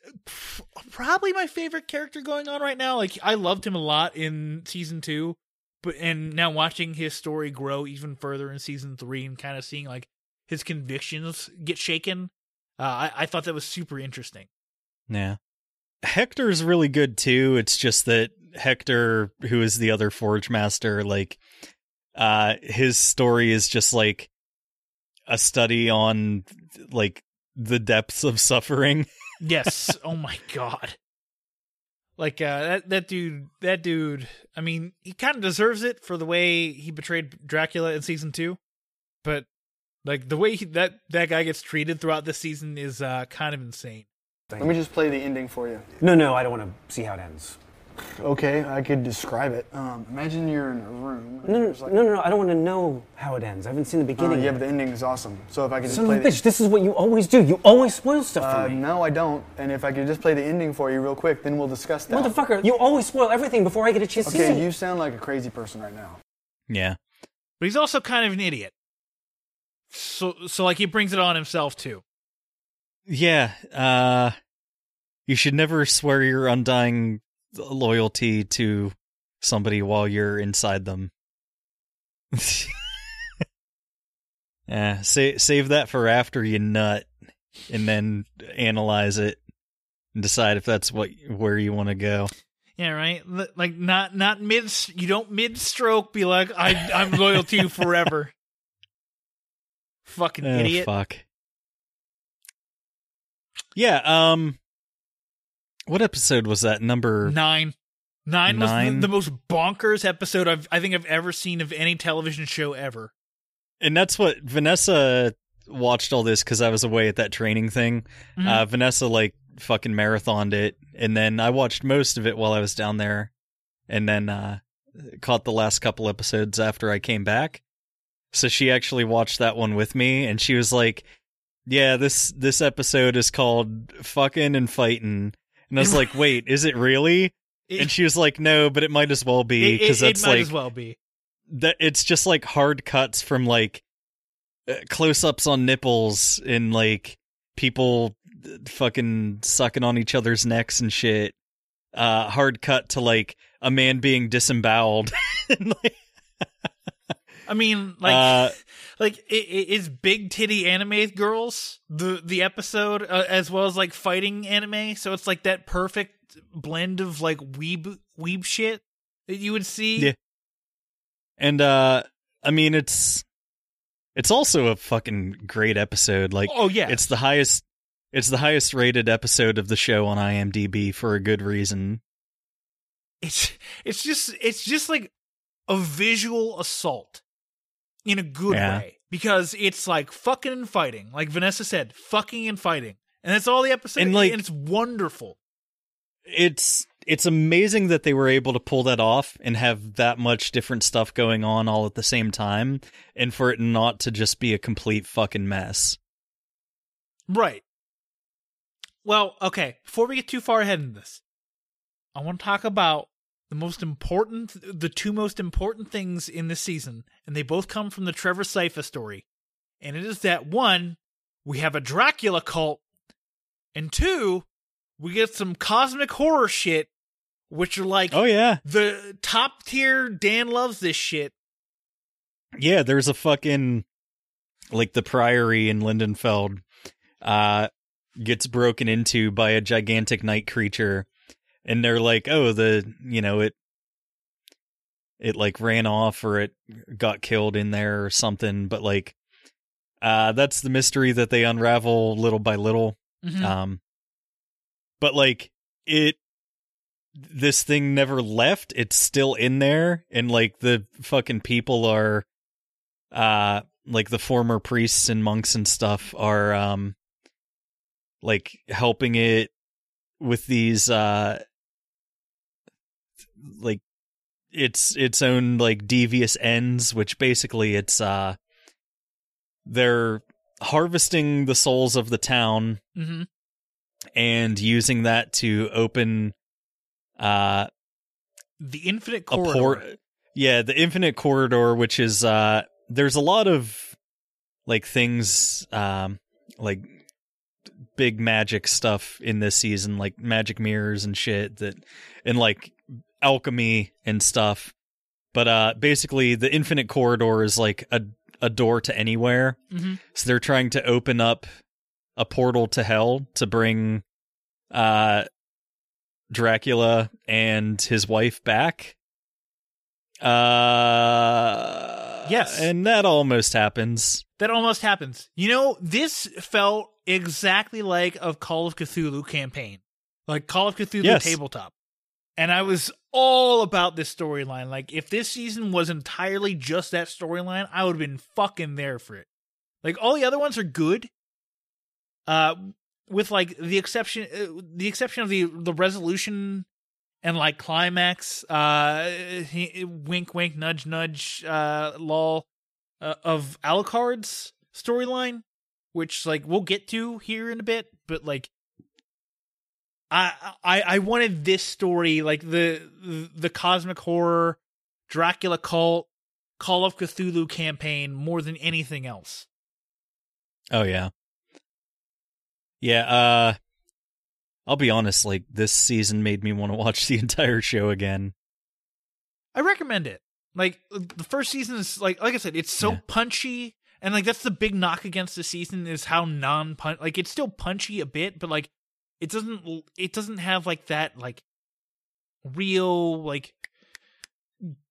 probably my favorite character going on right now like i loved him a lot in season two but and now watching his story grow even further in season three and kind of seeing like his convictions get shaken uh, I, I thought that was super interesting Yeah. Hector's really good too. It's just that Hector, who is the other Forge Master, like uh his story is just like a study on like the depths of suffering. Yes. oh my god. Like uh that that dude that dude I mean, he kind of deserves it for the way he betrayed Dracula in season 2. But like the way he, that that guy gets treated throughout this season is uh kind of insane. Let me just play the ending for you. No, no, I don't want to see how it ends. Okay, I could describe it. Um, imagine you're in a room. No, no, like- no, no, no, I don't want to know how it ends. I haven't seen the Uh, beginning. yeah, but the ending is awesome. So if I could just Son play of a the bitch, this is what you always do. You always spoil stuff Uh, for me. no, I don't. And if I could just play the ending for you real quick, then we'll discuss that. Motherfucker, you always spoil everything before I get a chance to see Okay, you sound like a crazy person right now. Yeah. But he's also kind of an idiot. So so like he brings it on himself too. Yeah. Uh you should never swear your undying loyalty to somebody while you're inside them. yeah, sa- save that for after you nut and then analyze it and decide if that's what where you want to go. Yeah, right. Like not not mid. You don't mid stroke be like I I'm loyal to you forever. Fucking Oh, idiot. fuck. Yeah, um what episode was that? Number Nine. Nine, Nine? was the, the most bonkers episode I've I think I've ever seen of any television show ever. and that's what Vanessa watched all this because I was away at that training thing. Mhm. Uh, Vanessa like fucking marathoned it, and then I watched most of it while I was down there, and then uh, caught the last couple episodes after I came back. So she actually watched that one with me, and she was like, "Yeah, this this episode is called fucking and fighting," and I was like, "Wait, is it really?" It- And she was like, "No, but it might as well be because it that's might like as well be. that it's just like hard cuts from like uh, close-ups on nipples and like people uh, fucking sucking on each other's necks and shit uh hard cut to like a man being disemboweled And, like, I mean, like, Uh, like it, is big titty anime girls the the episode uh, as well as like fighting anime. So it's like that perfect blend of like weeb weeb shit that you would see. Yeah. and uh i mean it's it's also a fucking great episode like Oh yeah, it's the highest it's the highest rated episode of the show on imdb for a good reason it's it's just it's just like a visual assault in a good Yeah. way. Because it's like fucking and fighting like vanessa said fucking and fighting and that's all the episode And, like- and it's wonderful. it's it's amazing that they were able to pull that off and have that much different stuff going on all at the same time and for it not to just be a complete fucking mess. right. Well okay. Before we get too far ahead in this i want to talk about the most important the two most important things in this season and they both come from the trevor Sypha story. And it is that one we have a dracula cult and two we get some cosmic horror shit which are like Oh yeah. the top tier dan loves this shit. Yeah, there's a fucking like the priory in Lindenfeld uh gets broken into by a gigantic night creature and they're like, "Oh, the, you know, it it like ran off or it got killed in there or something. But like, uh, that's the mystery that they unravel little by little. Mhm. Um, but like it, this thing never left. It's still in there, and like the fucking people are, uh, like the former priests and monks and stuff are, um, like helping it with these, uh, like its its own like devious ends, which basically it's uh, they're harvesting the souls of the town hmm and using that to open uh The infinite corridor. port yeah the infinite corridor which is uh there's a lot of like things um like big magic stuff in this season like magic mirrors and shit that and like alchemy and stuff but uh basically the infinite corridor is like a a door to anywhere Mhm. so they're trying to open up a portal to hell to bring uh Dracula and his wife back. Uh Yes. And that almost happens. That almost happens. You know, this felt exactly like a Call of Cthulhu campaign, like Call of Cthulhu Yes. tabletop. And I was all about this storyline. Like, if this season was entirely just that storyline, I would have been fucking there for it. Like, all the other ones are good, uh, with like the exception, uh, the exception of the the resolution and like climax. Uh, he- wink, wink, nudge, nudge. Uh, lol uh, of Alucard's storyline, which like we'll get to here in a bit, but like I I I wanted this story like the the cosmic horror Dracula cult Call of Cthulhu campaign more than anything else. Oh yeah. Yeah, uh I'll be honest, like this season made me want to watch the entire show again. I recommend it. Like the first season is like like I said, it's so Yeah. punchy, and like that's the big knock against the season is how non punch. Like it's still punchy a bit, but like it doesn't it doesn't have like that like real like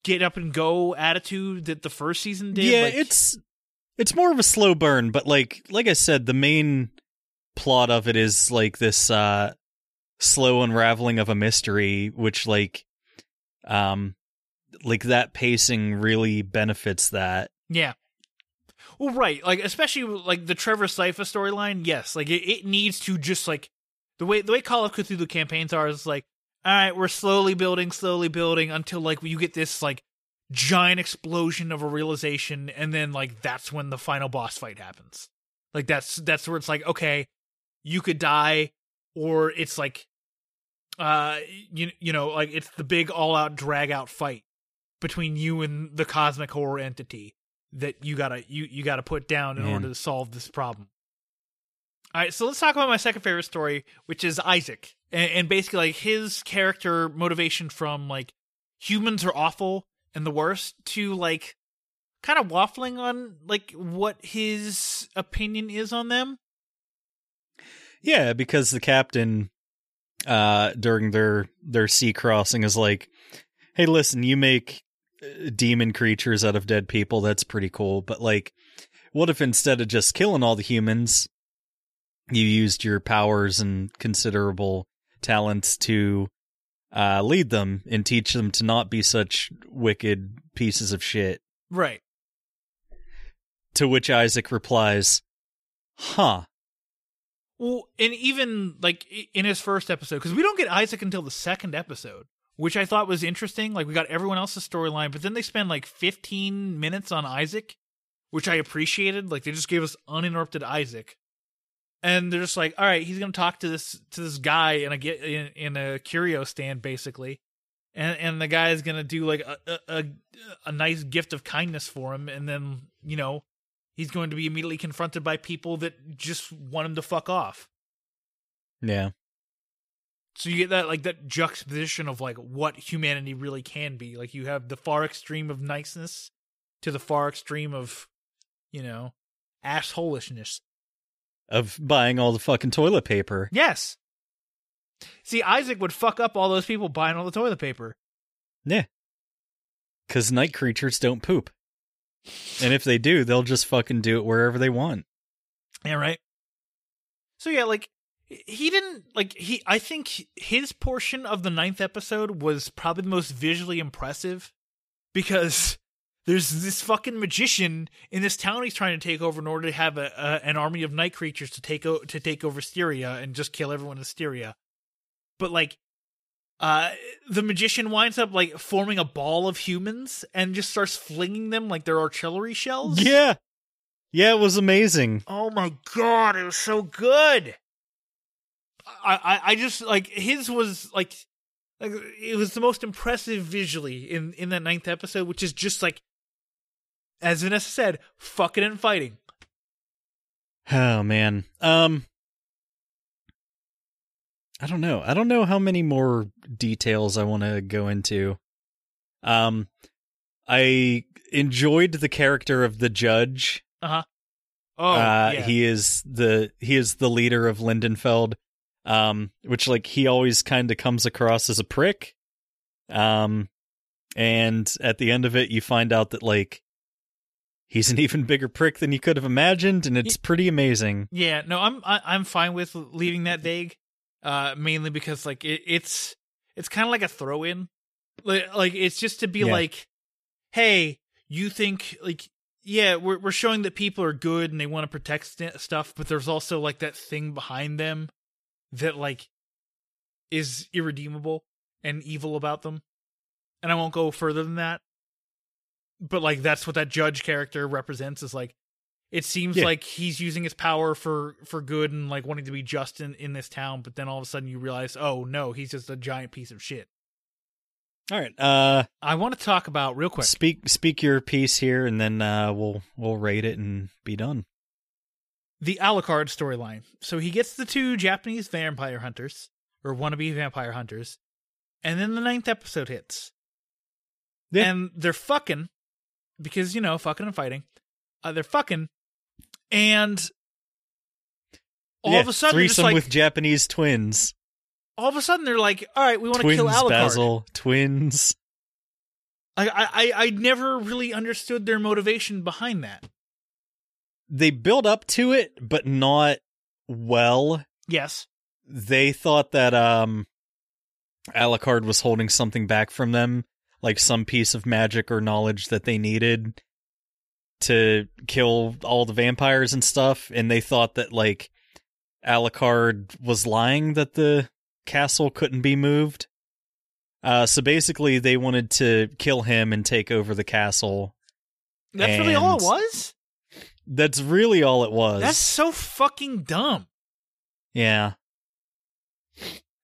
get up and go attitude that the first season did. yeah, Like, it's it's more of a slow burn, but like like I said, the main plot of it is like this uh slow unraveling of a mystery, which like um like that pacing really benefits that. Yeah. Well, right. Like, especially like the Trevor Sypha storyline. Yes. Like, it, it needs to just like the way the way Call of Cthulhu campaigns are is like, all right, we're slowly building, slowly building until like you get this like giant explosion of a realization, and then like that's when the final boss fight happens. Like that's that's where it's like, okay, you could die, or it's like, uh, you you know, like it's the big all out drag out fight between you and the cosmic horror entity that you gotta you you gotta put down in Man. order to solve this problem. All right, so let's talk about my second favorite story, which is Isaac, and, and basically like his character motivation from like humans are awful and the worst to like kind of waffling on like what his opinion is on them. Yeah, because the captain uh during their their sea crossing is like, "Hey, listen, you make uh, demon creatures out of dead people. That's pretty cool, but like what if instead of just killing all the humans, you used your powers and considerable talents to uh lead them and teach them to not be such wicked pieces of shit?" Right. To which Isaac replies, "Huh." Well, and even like in his first episode, because we don't get Isaac until the second episode, which I thought was interesting. Like we got everyone else's storyline, but then they spend like 15 minutes on Isaac, which I appreciated. Like they just gave us uninterrupted Isaac, and they're just like, all right, he's gonna talk to this to this guy in a get in, in a curio stand, basically, and and the guy is gonna do like a, a a a nice gift of kindness for him, and then you know he's going to be immediately confronted by people that just want him to fuck off. Yeah. So you get that like that juxtaposition of like what humanity really can be. Like you have the far extreme of niceness to the far extreme of, you know, assholishness. Of buying all the fucking toilet paper. Yes. See, Isaac would fuck up all those people buying all the toilet paper. Yeah. Because night creatures don't poop. And if they do, they'll just fucking do it wherever they want. Yeah, right. So yeah, like he didn't like he. I think his portion of the ninth episode was probably the most visually impressive because there's this fucking magician in this town he's trying to take over in order to have a, a an army of night creatures to take o- to take over Styria and just kill everyone in Styria. But like, uh, the magician winds up like forming a ball of humans and just starts flinging them like they're artillery shells. Yeah. Yeah, it was amazing. Oh my god, it was so good. I, I, I just like his was like, like it was the most impressive visually in in that ninth episode, which is just like, as Vanessa said, fucking and fighting. Oh man. Um I don't know. I don't know how many more details I want to go into. Um I enjoyed the character of the judge. Uh huh. Oh, uh, yeah. he is the he is the leader of Lindenfeld. Um which like he always kind of comes across as a prick. Um and at the end of it you find out that like he's an even bigger prick than you could have imagined and it's pretty amazing. Yeah, no, I'm I, I'm fine with leaving that vague, uh, mainly because like it, it's it's kind of like a throw in, like like it's just to be Yeah. like, hey, you think like yeah, we're we're showing that people are good and they want to protect st- stuff, but there's also like that thing behind them that like is irredeemable and evil about them, and I won't go further than that. But like that's what that judge character represents is like it seems Yeah. like he's using his power for for good and like wanting to be just in in this town but then all of a sudden you realize oh no he's just a giant piece of shit All right. Uh i want to talk about real quick speak speak your piece here and then uh we'll we'll rate it and be done. the alucard storyline so he gets the two japanese vampire hunters or wannabe vampire hunters and then the ninth episode hits Yeah. and they're fucking because you know fucking and fighting uh, they're fucking and all Yeah, of a sudden threesome like with Japanese twins. all of a sudden they're like all right we want to kill alucard Basil, twins. I, I I I never really understood their motivation behind that. They build up to it but not well. Yes. They thought that um Alucard was holding something back from them, like some piece of magic or knowledge that they needed to kill all the vampires and stuff, and they thought that like Alucard was lying that the castle couldn't be moved. Uh, so basically, they wanted to kill him and take over the castle. That's really all it was? That's really all it was. That's so fucking dumb. yeah.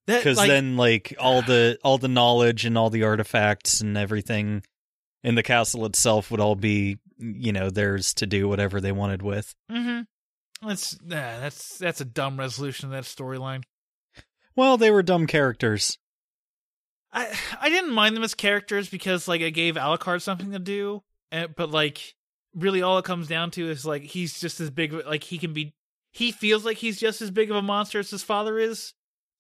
Because like, then like all the all the knowledge and all the artifacts and everything in the castle itself would all be you know theirs to do whatever they wanted with Mm-hmm. That's nah, that's that's a dumb resolution of that storyline. well they were dumb characters I I didn't mind them as characters because like it gave Alucard something to do, eh, but like really all it comes down to is like he's just as big like he can be he feels like he's just as big of a monster as his father is.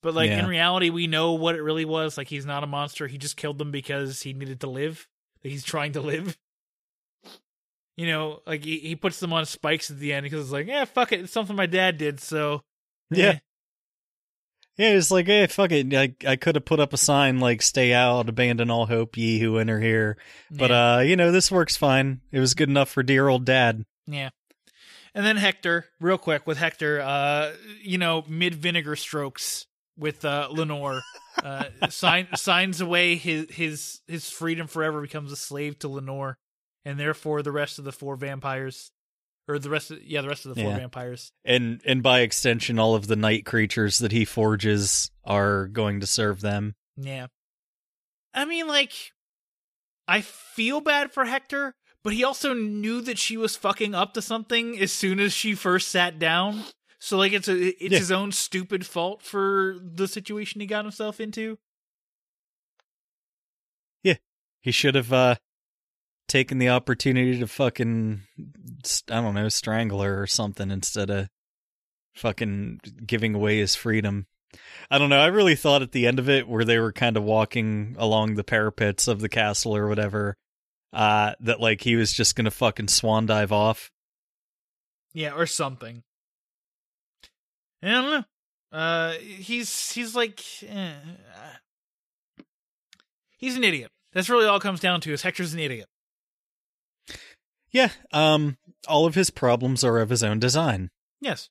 But like Yeah. in reality we know what it really was. Like he's not a monster. He just killed them because he needed to live. He's trying to live. You know, like he, he puts them on spikes at the end because it's like, yeah, fuck it, it's something my dad did, so yeah eh. yeah it's like hey fuck it i, I could have put up a sign like stay out abandon all hope ye who enter here but Yeah. uh you know this works fine it was good enough for dear old dad Yeah. And then Hector, real quick with Hector, uh, you know, mid vinegar strokes with uh Lenore. Uh sign, signs away his his his freedom forever becomes a slave to Lenore. And therefore the rest of the four vampires or the rest of yeah, the rest of the four Yeah. vampires. and and by extension all of the night creatures that he forges are going to serve them Yeah. I mean like I feel bad for Hector, but he also knew that she was fucking up to something as soon as she first sat down. So like it's a it's Yeah. his own stupid fault for the situation he got himself into. Yeah. He should have uh taken the opportunity to fucking I don't know, strangle her or something instead of fucking giving away his freedom. I don't know. I really thought at the end of it where they were kind of walking along the parapets of the castle or whatever, uh, that like he was just gonna fucking swan dive off. Yeah, or something. I don't know. Uh, he's he's like eh, uh, he's an idiot. That's really all it comes down to. Is Hector's an idiot? Yeah, um, all of his problems are of his own design. Yes.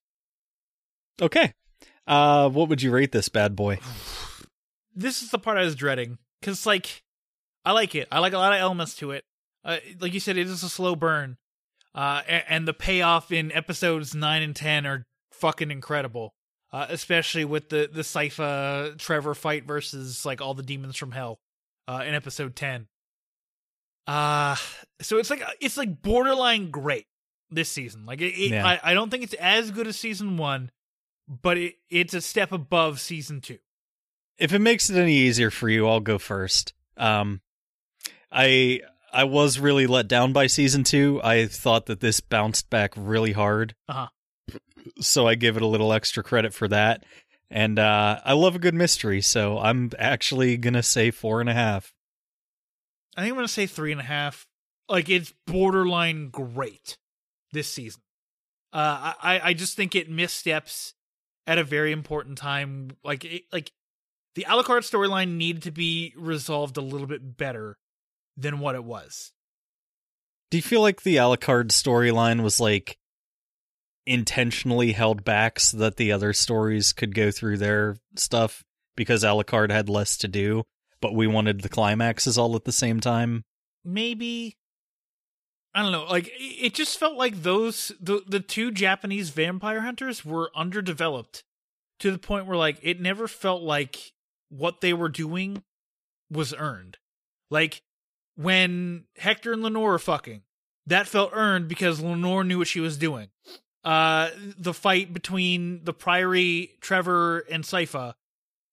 Okay. Uh, what would you rate this bad boy? This is the part I was dreading because, like, I like it. I like a lot of elements to it. Uh, like you said, it is a slow burn. Uh, and, and the payoff in episodes nine and ten are fucking incredible. Uh, especially with the the Sypha Trevor fight versus like all the demons from hell uh, in episode ten. Uh so it's like it's like borderline great this season. Like it, it Yeah. I, I don't think it's as good as season one, but it it's a step above season two. If it makes it any easier for you, I'll go first. Um, I I was really let down by season two. I thought that this bounced back really hard. Uh-huh. So I give it a little extra credit for that. And uh, I love a good mystery, so I'm actually gonna say four and a half. I think I'm gonna say three and a half. Like it's borderline great this season. Uh, I I just think it missteps at a very important time. Like it, like the Alucard storyline needed to be resolved a little bit better than what it was. Do you feel like the Alucard storyline was like intentionally held back so that the other stories could go through their stuff because Alucard had less to do, but we wanted the climaxes all at the same time? Maybe I don't know. Like it just felt like those the the two Japanese vampire hunters were underdeveloped to the point where like it never felt like what they were doing was earned. Like when Hector and Lenore fucking, that felt earned because Lenore knew what she was doing. Uh the fight between the Priory, Trevor, and Sypha,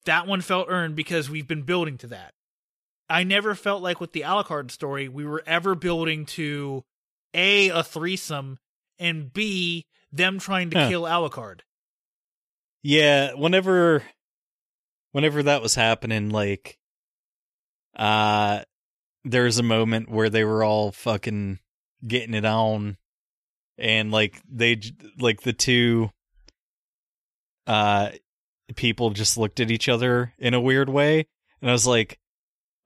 that one felt earned because we've been building to that. I never felt like with the Alucard story we were ever building to a a threesome and b them trying to Huh. kill Alucard. Yeah, whenever whenever that was happening, like uh there was a moment where they were all fucking getting it on and like they like the two uh people just looked at each other in a weird way and I was like,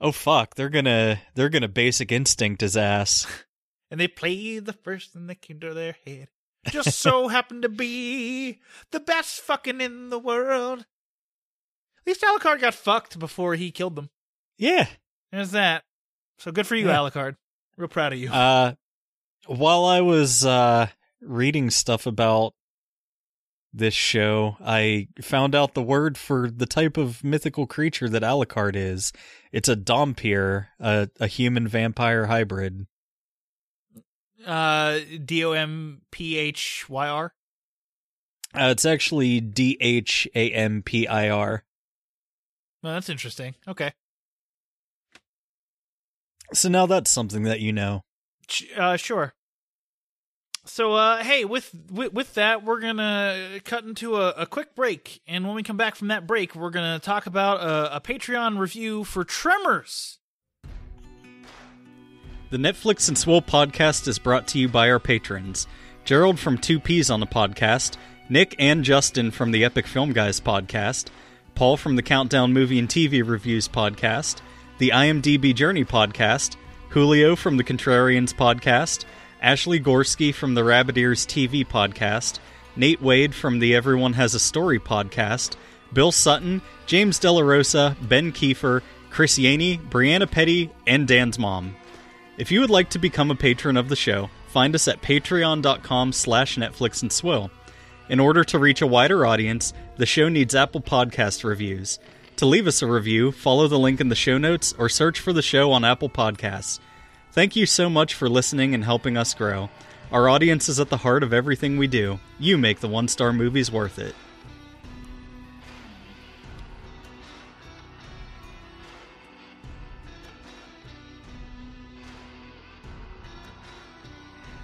"Oh fuck, they're to they're to basic instinct his ass." And they played the first thing that came to their head. Just so happened to be the best fucking in the world. At least Alucard got fucked before he killed them. Yeah. There's that. So good for you, Yeah. Alucard. Real proud of you. Uh, while I was uh, reading stuff about this show, I found out the word for the type of mythical creature that Alucard is. It's a Dompier, a, a human vampire hybrid. Uh, D O M P H Y R. Uh, it's actually D H A M P I R. Well, that's interesting. Okay. So now that's something that you know. Uh, sure. So, uh, hey, with, with with that, we're gonna cut into a, a quick break, and when we come back from that break, we're gonna talk about a, a Patreon review for Tremors. The Netflix and Swole podcast is brought to you by our patrons Gerald from Two Peas on the podcast, Nick and Justin from the Epic Film Guys podcast, Paul from the Countdown Movie and TV Reviews podcast, the IMDb Journey podcast, Julio from the Contrarians podcast, Ashley Gorski from the Rabbit Ears TV podcast, Nate Wade from the Everyone Has a Story podcast, Bill Sutton, James Delarosa, Ben Kiefer, Chris Yaney, Brianna Petty, and Dan's mom. If you would like to become a patron of the show, find us at patreon.com slash Netflix and Swill. In order to reach a wider audience, the show needs Apple Podcast reviews. To leave us a review, follow the link in the show notes or search for the show on Apple Podcasts. Thank you so much for listening and helping us grow. Our audience is at the heart of everything we do. You make the one star movies worth it.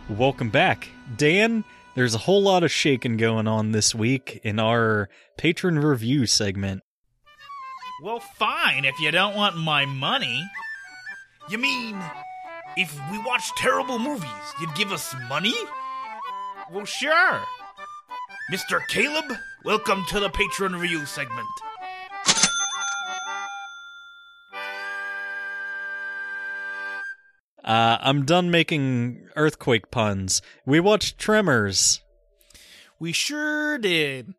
Welcome back. Dan, there's a whole lot of shaking going on this week in our patron review segment. Well, fine if you don't want my money. You mean if we watch terrible movies, you'd give us money? Well, sure. Mr. Caleb, welcome to the Patreon review segment. Uh, I'm done making earthquake puns. We watched Tremors. We sure did.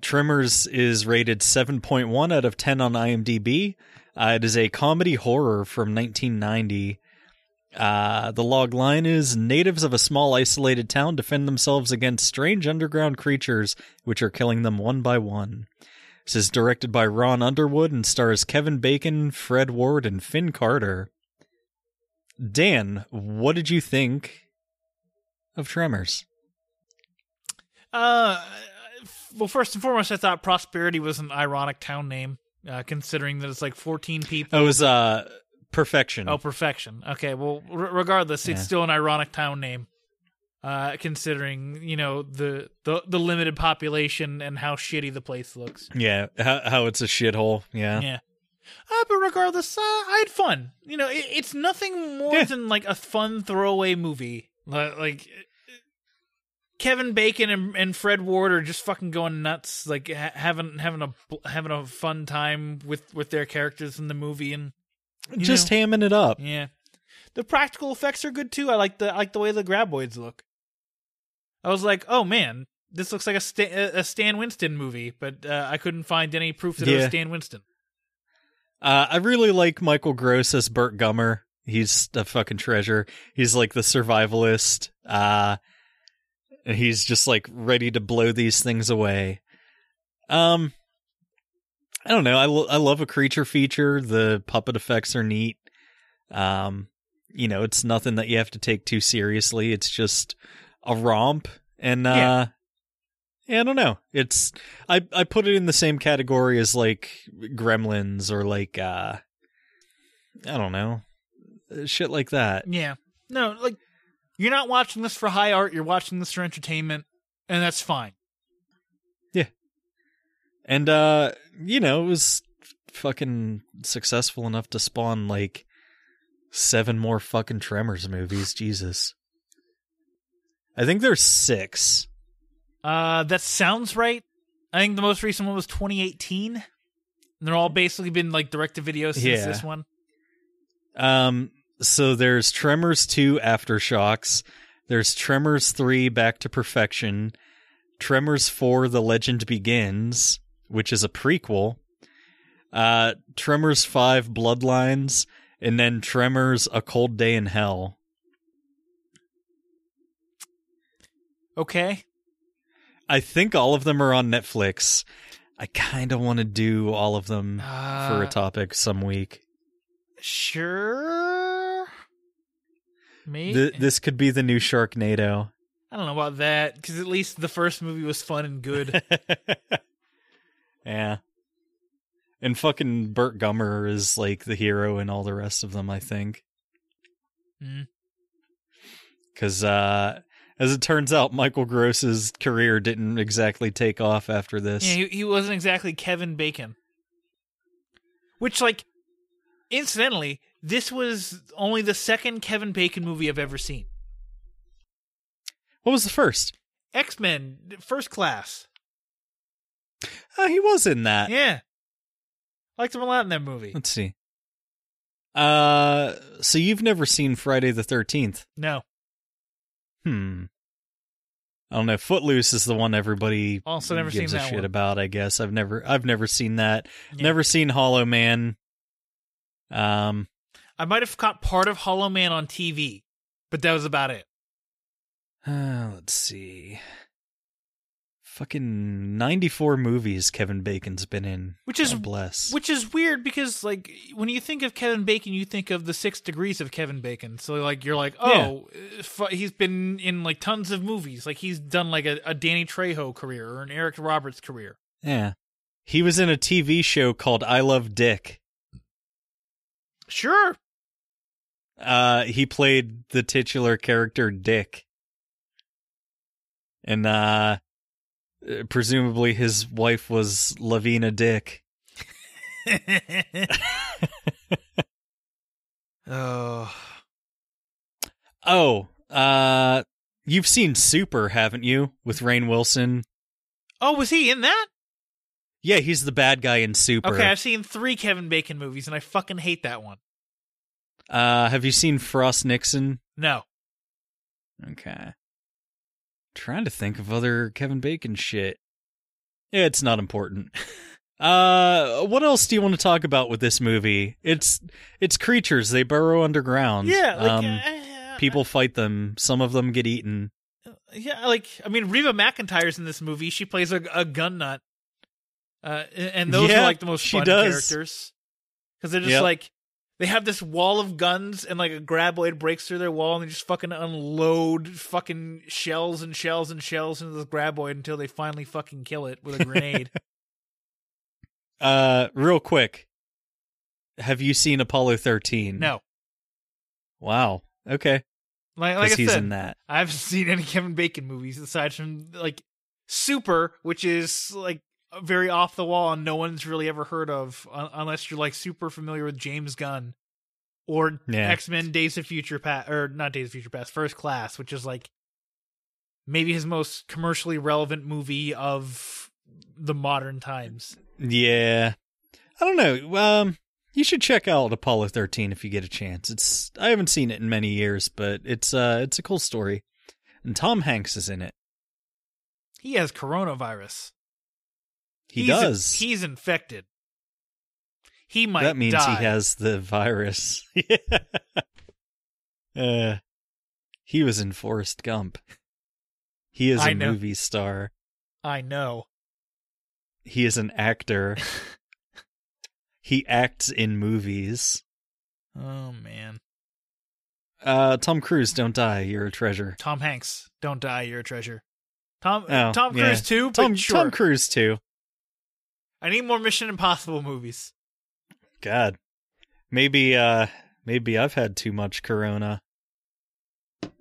Tremors is rated 7.1 out of 10 on IMDb. Uh, it is a comedy horror from 1990. Uh, the log line is natives of a small isolated town defend themselves against strange underground creatures which are killing them one by one. This is directed by Ron Underwood and stars Kevin Bacon, Fred Ward, and Finn Carter. Dan, what did you think of Tremors? Uh, well, first and foremost, I thought Prosperity was an ironic town name, uh, considering that it's like 14 people. It was uh, Perfection. Oh, Perfection. Okay, well, r- regardless, it's Yeah. still an ironic town name, uh, considering you know the, the the limited population and how shitty the place looks. Yeah, how, how it's a shithole. Yeah. Yeah. Uh, but regardless, uh, I had fun. You know, it, it's nothing more Yeah. than like a fun throwaway movie. Like, like Kevin Bacon and, and Fred Ward are just fucking going nuts, like ha- having having a having a fun time with with their characters in the movie, and you Just know, hamming it up. yeah. The practical effects are good too. I like the I like the way the graboids look. I was like, oh man, this looks like a Stan, a Stan Winston movie, but uh, I couldn't find any proof that it was Stan Winston. Uh, I really like Michael Gross as Burt Gummer. He's a fucking treasure. He's like the survivalist. Uh, and he's just like ready to blow these things away. Um, I don't know. I, lo- I love a creature feature. The puppet effects are neat. Um, you know, it's nothing that you have to take too seriously. It's just a romp. And, uh, Yeah. yeah, I don't know. It's I I put it in the same category as like Gremlins or like uh I don't know. Shit like that. Yeah. No, like you're not watching this for high art, you're watching this for entertainment, and that's fine. And uh you know, it was fucking successful enough to spawn like seven more fucking Tremors movies, Jesus. I think there's 6. Uh that sounds right. I think the most recent one was 2018. And they're all basically been like direct to video since Yeah. this one. Um, so there's Tremors 2 Aftershocks. There's Tremors 3 Back to Perfection. Tremors 4 The Legend Begins, which is a prequel. Uh, Tremors 5 Bloodlines. And then Tremors A Cold Day in Hell. Okay. I think all of them are on Netflix. I kind of want to do all of them for a Uh, topic some week. Sure. Me? Th- this could be the new Sharknado. I don't know about that because at least the first movie was fun and good. Yeah. And fucking Burt Gummer is like the hero in all the rest of them, I think. Mm. Because, uh, as it turns out, Michael Gross's career didn't exactly take off after this. Yeah, he, he wasn't exactly Kevin Bacon. Which, like, incidentally, this was only the second Kevin Bacon movie I've ever seen. What was the first? X Men, First Class. Uh, he was in that. Yeah. Liked him a lot in that movie. Let's see. Uh, so you've never seen Friday the 13th? No. Hmm. I don't know. Footloose is the one everybody Also never gives seen a shit one. about. I guess I've never I've never seen that. Yeah. Never seen Hollow Man. Um, I might have caught part of Hollow Man on TV, but that was about it. uh, let's see. Fucking ninety four movies Kevin Bacon's been in. Which is God bless. Which is weird because, like, when you think of Kevin Bacon, you think of the six degrees of Kevin Bacon. So, like, you're like, oh, uh, fu- he's been in like tons of movies. Like, he's done like a, a Danny Trejo career or an Eric Roberts career. yeah, he was in a TV show called I Love Dick. Sure. Uh, he played the titular character Dick, and uh, presumably his wife was Lavina Dick. oh, Oh, uh, you've seen Super, haven't you? With Rainn Wilson. Oh, was he in that? Yeah, he's the bad guy in Super. Okay, I've seen three Kevin Bacon movies, and I fucking hate that one. Uh, have you seen Frost Nixon? No. Okay. Trying to think of other Kevin Bacon shit. It's not important. uh, what else do you want to talk about with this movie? It's it's creatures. They burrow underground. Yeah, like, um, uh, people fight them. Some of them get eaten. Yeah, like I mean, Reba McEntire's in this movie. She plays a, a gun nut, uh, and those Yeah, are like the most she fun does. characters because they're just Yep. like they have this wall of guns, and like a graboid breaks through their wall, and they just fucking unload fucking shells and shells and shells into this graboid until they finally fucking kill it with a grenade. Uh, real quick. Have you seen Apollo 13? no, Wow. Okay. like like I 'Cause he's said, in that. I haven't seen any Kevin Bacon movies aside from like Super, which is like very off the wall and no one's really ever heard of un- unless you're like super familiar with James Gunn or Yeah. X Men Days of Future Past or not Days of Future Past, First Class, which is like maybe his most commercially relevant movie of the modern times. Yeah. I don't know. Um, you should check out Apollo 13 if you get a chance. It's I haven't seen it in many years, but it's uh it's a cool story. And Tom Hanks is in it. He has coronavirus. He He's- does. He's infected. He might that means die. he has the virus. uh he was in Forrest Gump. He is I a know. movie star. I know. He is an actor. he acts in movies. Oh man. Uh Tom Cruise, don't die, you're a treasure. Tom Hanks, don't die, you're a treasure. Tom Oh, Tom yeah. Cruise too, Tom, sure. Tom Cruise too. I need more Mission Impossible movies. God. Maybe uh maybe I've had too much corona. Good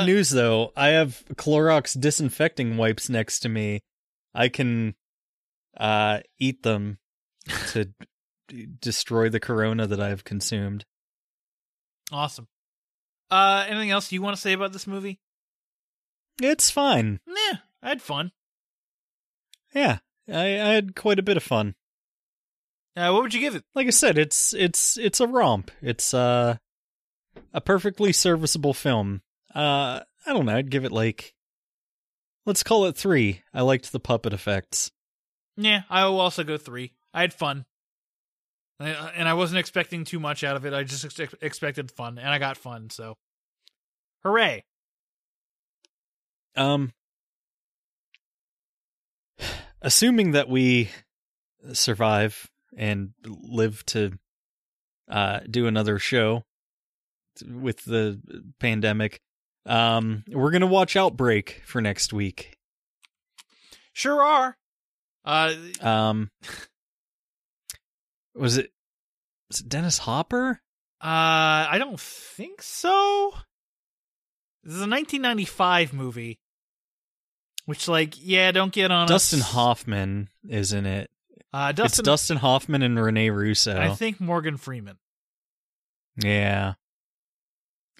Uh, news though, I have Clorox disinfecting wipes next to me. I can uh eat them to d- destroy the corona that I've consumed. Awesome. Uh anything else you want to say about this movie? It's fine. Yeah, I had fun. Yeah. I, I had quite a bit of fun. Uh what would you give it? Like I said, it's it's it's a romp. It's uh a perfectly serviceable film. Uh I don't know, I'd give it like let's call it 3. I liked the puppet effects. Yeah, I will also go 3. I had fun. I- And I wasn't expecting too much out of it. I just ex- expected fun and I got fun, so hooray. Um assuming that we survive and live to uh do another show with the pandemic um we're going to watch Outbreak for next week. Sure are. Uh Um was it was it Dennis Hopper? Uh, I don't think so. This is a 1995 movie, which, like, yeah, don't get on. Dustin us. Hoffman is in it. Uh, it's Dustin. Dustin Hoffman and Renee Russo. I think Morgan Freeman. yeah.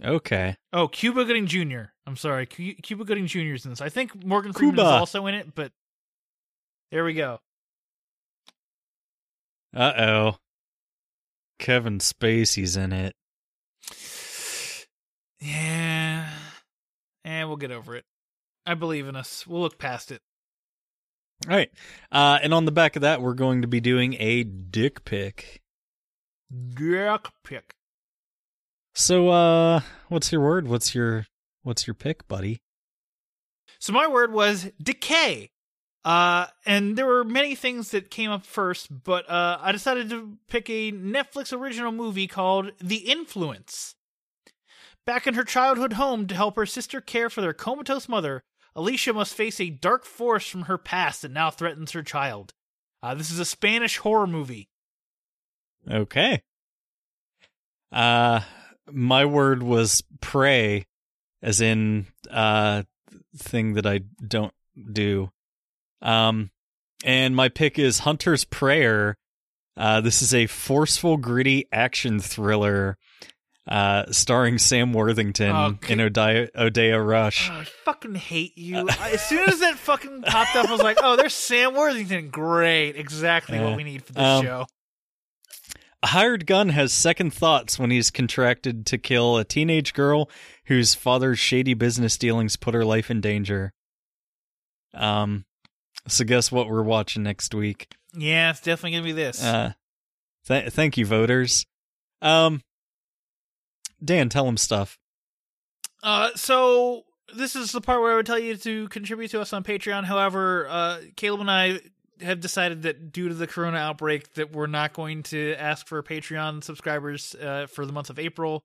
Okay. Oh, Cuba Gooding Jr. I'm sorry, Cuba Gooding Jr. is in this. I think Morgan Freeman Cuba. is also in it, but there we go. Uh oh. Kevin Spacey's in it. Yeah, and we'll get over it. I believe in us. We'll look past it. All right. Uh, and on the back of that, we're going to be doing a dick pic. Dick pick. So, uh, what's your word? What's your what's your pick, buddy? So my word was decay. Uh, and there were many things that came up first, but uh, I decided to pick a Netflix original movie called The Influence. Back in her childhood home to help her sister care for their comatose mother, Alicia must face a dark force from her past that now threatens her child. Uh, this is a Spanish horror movie. Okay. Uh, my word was pray, as in uh thing that I don't do. Um, and my pick is Hunter's Prayer. Uh, this is a forceful, gritty action thriller. Uh, starring Sam Worthington Oh, in can- Odeya, Odeya Rush. Oh, I fucking hate you. As soon as that fucking popped up, I was like, "Oh, there's Sam Worthington. Great, exactly Yeah. what we need for this Um, show." A hired gun has second thoughts when he's contracted to kill a teenage girl whose father's shady business dealings put her life in danger. Um, so guess what we're watching next week? Yeah, it's definitely gonna be this. Uh, th- thank you, voters. Um, Dan, tell him stuff. Uh, so this is the part where I would tell you to contribute to us on Patreon. However, uh, Caleb and I have decided that due to the Corona outbreak, that we're not going to ask for Patreon subscribers uh, for the month of April.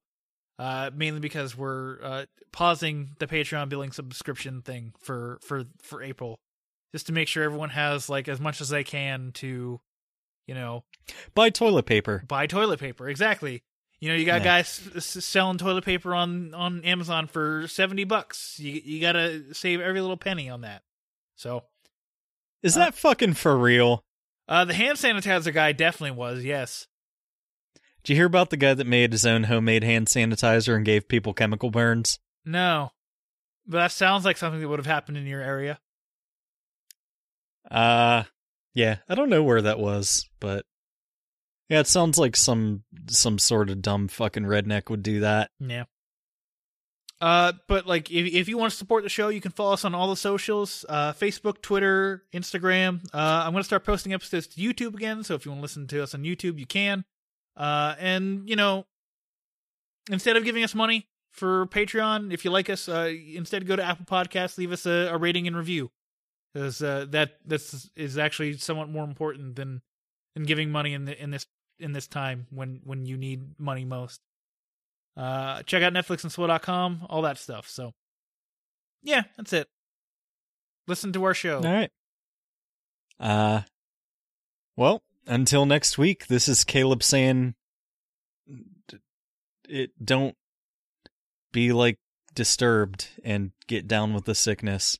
Uh, mainly because we're uh, pausing the Patreon billing subscription thing for for for April, just to make sure everyone has like as much as they can to, you know, Buy toilet paper. buy toilet paper. Exactly. You know, you got Yeah. guys s- selling toilet paper on on Amazon for seventy bucks. You you gotta save every little penny on that. So, Is that fucking for real? uh, the hand sanitizer guy definitely was. Yes. Did you hear about the guy that made his own homemade hand sanitizer and gave people chemical burns? No, but that sounds like something that would have happened in your area. Uh yeah, I don't know where that was, but yeah, it sounds like some some sort of dumb fucking redneck would do that. Yeah. Uh, but like, if if you want to support the show, you can follow us on all the socials: uh, Facebook, Twitter, Instagram. Uh, I'm gonna start posting episodes to YouTube again, so if you want to listen to us on YouTube, you can. Uh, and you know, instead of giving us money for Patreon, if you like us, uh, instead go to Apple Podcasts, leave us a, a rating and review, because uh, that that's is actually somewhat more important than than giving money in the, in this in this time when when you need money most. Uh, check out Netflix and Swill.com, all that stuff. So, yeah, that's it. Listen to our show. All right. Uh well, until next week, this is Caleb saying it don't be like disturbed and get down with the sickness.